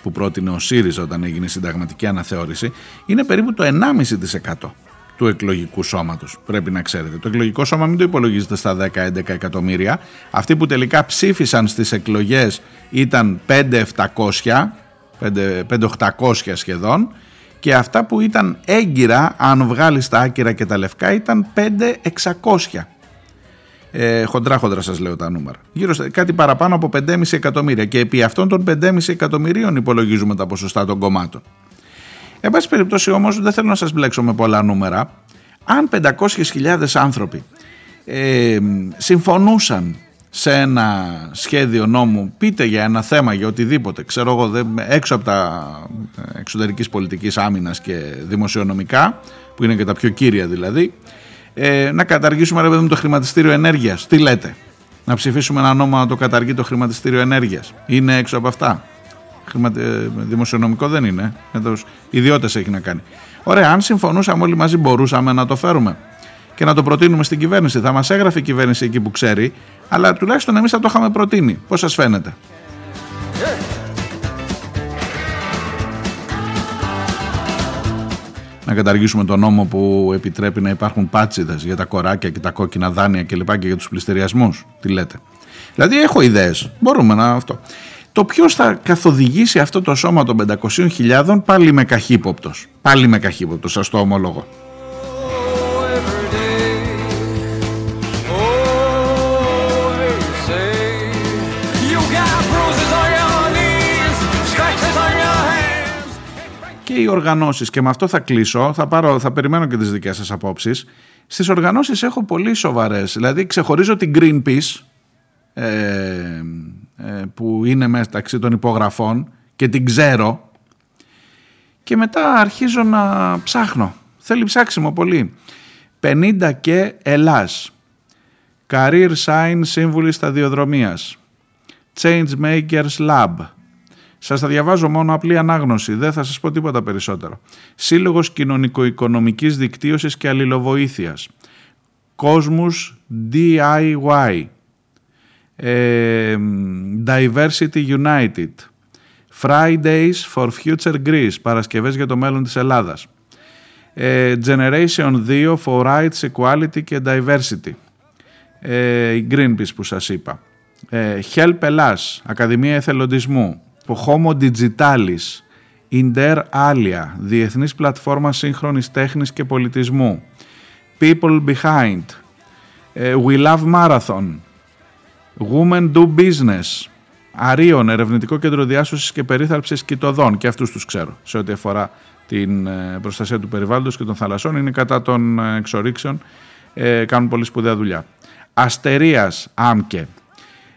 που πρότεινε ο ΣΥΡΙΖΑ όταν έγινε συνταγματική αναθεώρηση είναι περίπου το 1,5% του εκλογικού σώματος, πρέπει να ξέρετε. Το εκλογικό σώμα μην το υπολογίζετε στα 10-11 εκατομμύρια. Αυτοί που τελικά ψήφισαν στις εκλογές ήταν 5-700, 5-800 σχεδόν και αυτά που ήταν έγκυρα, αν βγάλεις τα άκυρα και τα λευκά, ήταν 5-600. Ε, χοντρά χοντρά σας λέω τα νούμερα. Γύρω στα κάτι παραπάνω από 5,5 εκατομμύρια και επί αυτών των 5,5 εκατομμυρίων υπολογίζουμε τα ποσοστά των κομμάτων. Εν πάση περιπτώσει όμως δεν θέλω να σας μπλέξω με πολλά νούμερα. Αν 500.000 άνθρωποι ε, συμφωνούσαν σε ένα σχέδιο νόμου, πείτε για ένα θέμα, για οτιδήποτε, ξέρω εγώ, έξω από τα εξωτερικής πολιτικής άμυνας και δημοσιονομικά, που είναι και τα πιο κύρια δηλαδή, ε, να καταργήσουμε ρε παιδί το χρηματιστήριο ενέργειας. Τι λέτε, να ψηφίσουμε ένα νόμο να το καταργεί το χρηματιστήριο ενέργειας. Είναι έξω από αυτά. Χρηματι... Ε, δημοσιονομικό δεν είναι. Με τους ιδιώτες έχει να κάνει. Ωραία, αν συμφωνούσαμε όλοι μαζί μπορούσαμε να το φέρουμε και να το προτείνουμε στην κυβέρνηση. Θα μας έγραφε η κυβέρνηση εκεί που ξέρει, αλλά τουλάχιστον εμείς θα το είχαμε προτείνει. Πώς σας φαίνεται; Να καταργήσουμε τον νόμο που επιτρέπει να υπάρχουν πάτσιδες για τα κοράκια και τα κόκκινα δάνεια και λοιπά και για τους πληστηριασμούς. Τι λέτε. Δηλαδή έχω ιδέες. Μπορούμε να αυτό. Το ποιος θα καθοδηγήσει αυτό το σώμα των 500.000 πάλι με καχύποπτος. Πάλι με καχύποπτος, σας το ομολογώ. Και οι οργανώσεις και με αυτό θα κλείσω, θα, πάρω, θα περιμένω και τις δικές σας απόψεις. Στις οργανώσεις έχω πολύ σοβαρές δηλαδή ξεχωρίζω την Greenpeace ε, ε, που είναι μεταξύ των υπογραφών και την ξέρω και μετά αρχίζω να ψάχνω. Θέλει ψάξιμο πολύ. 50 και Ελλάς. Career Sign Σύμβουλη Σταδιοδρομίας. Change Makers Lab σας τα διαβάζω μόνο απλή ανάγνωση, δεν θα σας πω τίποτα περισσότερο. Σύλλογος Κοινωνικο-Οικονομικής Δικτύωσης και Αλληλοβοήθειας. Κόσμους DIY. Ε, Diversity United. Fridays for Future Greece. Παρασκευές για το μέλλον της Ελλάδας. Ε, Generation 2 for Rights, Equality και Diversity. Ε, η Greenpeace που σας είπα. Ε, Help Ελλάς, Ακαδημία Εθελοντισμού το Homo Digitalis, Inter Alia, Διεθνής Πλατφόρμα Σύγχρονης Τέχνης και Πολιτισμού, People Behind, ε, We Love Marathon, Women Do Business, Αρίων, Ερευνητικό Κέντρο Διάσωσης και Περίθαλψης Κοιτοδών και αυτούς τους ξέρω σε ό,τι αφορά την ε, προστασία του περιβάλλοντος και των θαλασσών, είναι κατά των ε, εξορίξεων, κάνουν πολύ σπουδαία δουλειά. Αστερίας, Άμκε,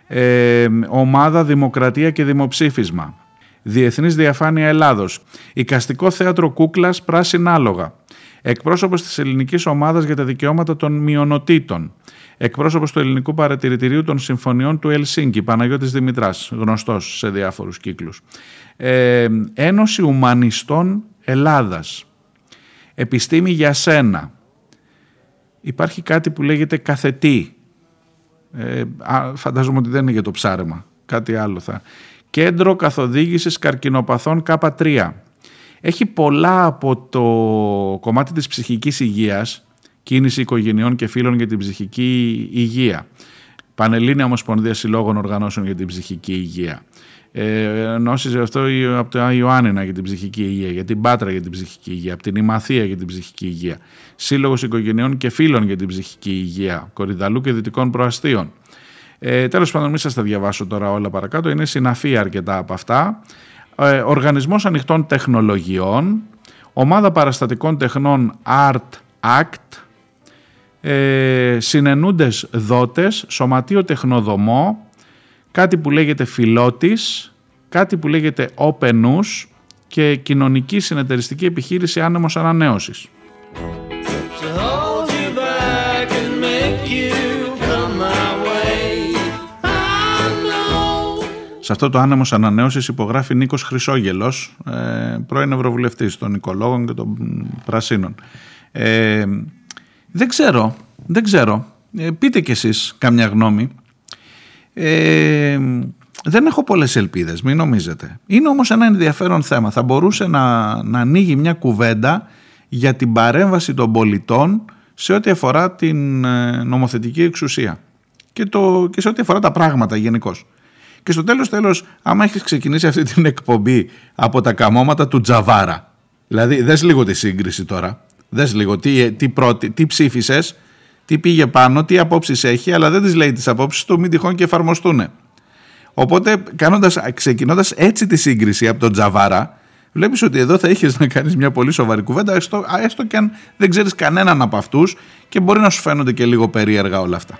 ε, ομάδα Δημοκρατία και Δημοψήφισμα, Διεθνής Διαφάνεια Ελλάδος, Οικαστικό Θέατρο Κούκλας Πράσινα Άλογα, εκπρόσωπος της ελληνικής ομάδας για τα δικαιώματα των μειονοτήτων, εκπρόσωπος του ελληνικού παρατηρητηρίου των συμφωνιών του Ελσίνκη, Παναγιώτης Δημητράς, γνωστός σε διάφορους κύκλους, ε, Ένωση Ουμανιστών Ελλάδας, Επιστήμη για σένα, υπάρχει κάτι που λέγεται καθετή, ε, φαντάζομαι ότι δεν είναι για το ψάρεμα. Κάτι άλλο θα. Κέντρο Καθοδήγησης Καρκινοπαθών K3. Έχει πολλά από το κομμάτι της ψυχικής υγείας, κίνηση οικογενειών και φίλων για την ψυχική υγεία. Πανελλήνια Ομοσπονδία Συλλόγων Οργανώσεων για την Ψυχική Υγεία. Ε, αυτό από το Ιωάννινα για την ψυχική υγεία, για την Πάτρα για την ψυχική υγεία, από την Ημαθία για την ψυχική υγεία, Σύλλογος Οικογενειών και Φίλων για την ψυχική υγεία, Κορυδαλού και Δυτικών Προαστίων. Ε, Τέλος πάντων, μην σας τα διαβάσω τώρα όλα παρακάτω, είναι συναφή αρκετά από αυτά. Ε, Οργανισμός Ανοιχτών Τεχνολογιών, Ομάδα Παραστατικών Τεχνών Art Act, ε, συνενούντες δότες, σωματείο τεχνοδομό, κάτι που λέγεται φιλότης, κάτι που λέγεται openus και κοινωνική συνεταιριστική επιχείρηση άνεμος ανανέωσης. Σε αυτό το άνεμος ανανέωσης υπογράφει Νίκος Χρυσόγελος, ε, πρώην Ευρωβουλευτής των Οικολόγων και των Πρασίνων. Ε, δεν ξέρω, δεν ξέρω. Ε, πείτε κι εσείς καμιά γνώμη. Ε, δεν έχω πολλές ελπίδες, μην νομίζετε. Είναι όμως ένα ενδιαφέρον θέμα. Θα μπορούσε να, να ανοίγει μια κουβέντα για την παρέμβαση των πολιτών σε ό,τι αφορά την ε, νομοθετική εξουσία και, το, και σε ό,τι αφορά τα πράγματα γενικώ. Και στο τέλος τέλος, άμα έχεις ξεκινήσει αυτή την εκπομπή από τα καμώματα του Τζαβάρα, δηλαδή δες λίγο τη σύγκριση τώρα, δες λίγο τι, τι, πρώτη, τι ψήφισες, τι πήγε πάνω, τι απόψεις έχει, αλλά δεν τις λέει τις απόψεις του, μην τυχόν και εφαρμοστούν. Οπότε κάνοντας, ξεκινώντας έτσι τη σύγκριση από τον Τζαβάρα, βλέπεις ότι εδώ θα έχεις να κάνεις μια πολύ σοβαρή κουβέντα, έστω, έστω και αν δεν ξέρεις κανέναν από αυτούς και μπορεί να σου φαίνονται και λίγο περίεργα όλα αυτά.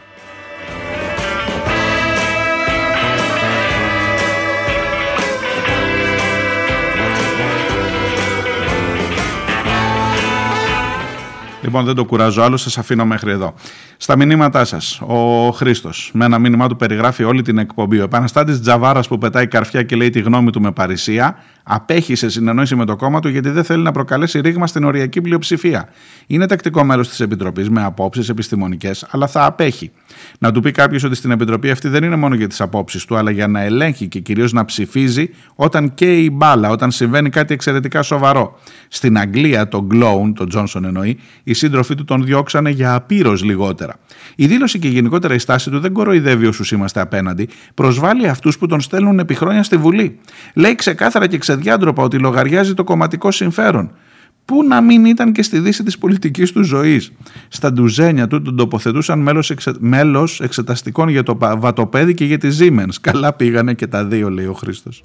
Λοιπόν, δεν το κουράζω άλλο, σας αφήνω μέχρι εδώ. Στα μηνύματά σας, ο Χρήστος, με ένα μήνυμά του περιγράφει όλη την εκπομπή. Ο επαναστάτης Τζαβάρας που πετάει καρφιά και λέει τη γνώμη του με παρησία, απέχει σε συνεννόηση με το κόμμα του γιατί δεν θέλει να προκαλέσει ρήγμα στην οριακή πλειοψηφία. Είναι τακτικό μέλος της Επιτροπής με απόψεις επιστημονικές, αλλά θα απέχει. Να του πει κάποιος ότι στην Επιτροπή αυτή δεν είναι μόνο για τις απόψεις του, αλλά για να ελέγχει και κυρίως να ψηφίζει όταν καίει η μπάλα, όταν συμβαίνει κάτι εξαιρετικά σοβαρό. Στην Αγγλία, τον Γκλόουν, τον Τζόνσον εννοεί, οι σύντροφοί του τον διώξανε για απείρως λιγότερα. Η δήλωση και γενικότερα η στάση του δεν κοροϊδεύει όσους είμαστε απέναντι, προσβάλλει αυτούς που τον στέλνουν επί χρόνια στη Βουλή. Λέει ξεκάθαρα και ξεδιάντροπα ότι λογαριάζει το κομματικό συμφέρον. Πού να μην ήταν και στη δύση της πολιτικής του ζωής. Στα ντουζένια του τον τοποθετούσαν μέλος, εξε... μέλος εξεταστικών για το βατοπέδι και για τη Siemens. Καλά πήγανε και τα δύο λέει ο Χρήστος.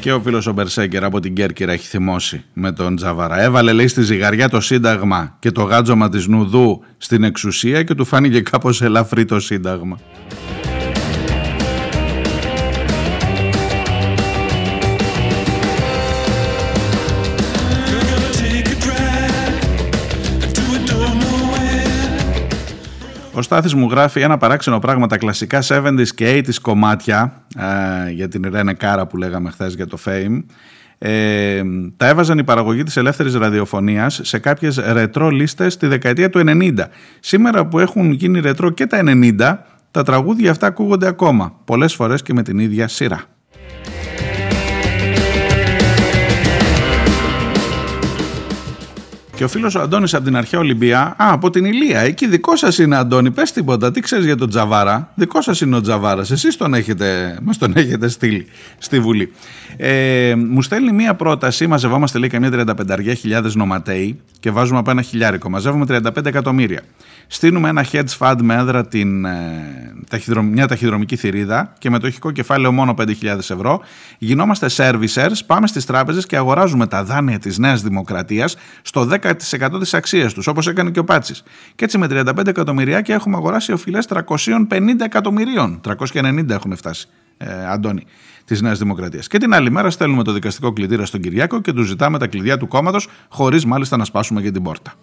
Και ο φίλος ο Μπερσέγκερ από την Κέρκυρα έχει θυμώσει με τον Τζαβαρά. Έβαλε λέει στη ζυγαριά το Σύνταγμα και το γάτζωμα της Νουδού στην εξουσία και του φάνηκε κάπως ελαφρύ το Σύνταγμα. Ο Στάθης μου γράφει ένα παράξενο πράγμα τα κλασικά 70s και 80s κομμάτια ε, για την Ρένε Κάρα που λέγαμε χθες για το Fame ε, τα έβαζαν η παραγωγή της ελεύθερης ραδιοφωνίας σε κάποιες ρετρό λίστες τη δεκαετία του 90. Σήμερα που έχουν γίνει ρετρό και τα 90 τα τραγούδια αυτά ακούγονται ακόμα, πολλές φορές και με την ίδια σειρά. Και ο φίλος ο Αντώνης από την αρχαία Ολυμπία, α, από την Ηλία, εκεί δικό σας είναι Αντώνη, πες τίποτα, τι ξέρεις για τον Τζαβάρα. Δικό σας είναι ο Τζαβάρας, εσείς τον έχετε, μας τον έχετε στείλει στη Βουλή. Ε, μου στέλνει μία πρόταση, μαζευόμαστε λέει καμιά 35.000 νοματέοι και βάζουμε από ένα χιλιάρικο. Μαζεύουμε 35 εκατομμύρια στείλουμε ένα hedge fund με έδρα την, ε, μια ταχυδρομική θηρίδα και με το ηχικό κεφάλαιο μόνο 5.000 ευρώ. Γινόμαστε servicers, πάμε στις τράπεζες και αγοράζουμε τα δάνεια της Νέας Δημοκρατίας στο 10% της αξίας τους, όπως έκανε και ο Πάτσης. Και έτσι με 35 εκατομμυριάκια έχουμε αγοράσει οφειλές 350 εκατομμυρίων. 390 έχουν φτάσει, ε, Αντώνη της Νέας Δημοκρατίας. Και την άλλη μέρα στέλνουμε το δικαστικό κλειδίρα στον Κυριάκο και του ζητάμε τα κλειδιά του κόμματος, χωρίς μάλιστα να σπάσουμε για την πόρτα.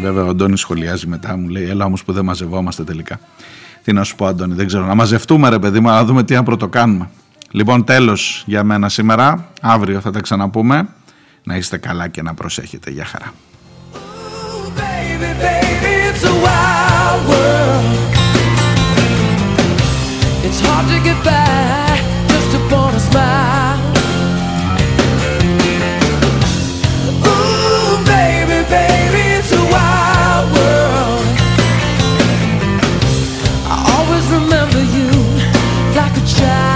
Βέβαια, ο Αντώνης σχολιάζει μετά, μου λέει: Έλα όμως που δεν μαζευόμαστε τελικά. Τι να σου πω, Αντώνη, δεν ξέρω. Να μαζευτούμε, ρε παιδί μου, να δούμε τι να πρωτοκάνουμε. Λοιπόν, τέλος για μένα σήμερα. Αύριο θα τα ξαναπούμε. Να είστε καλά και να προσέχετε. Γεια χαρά. child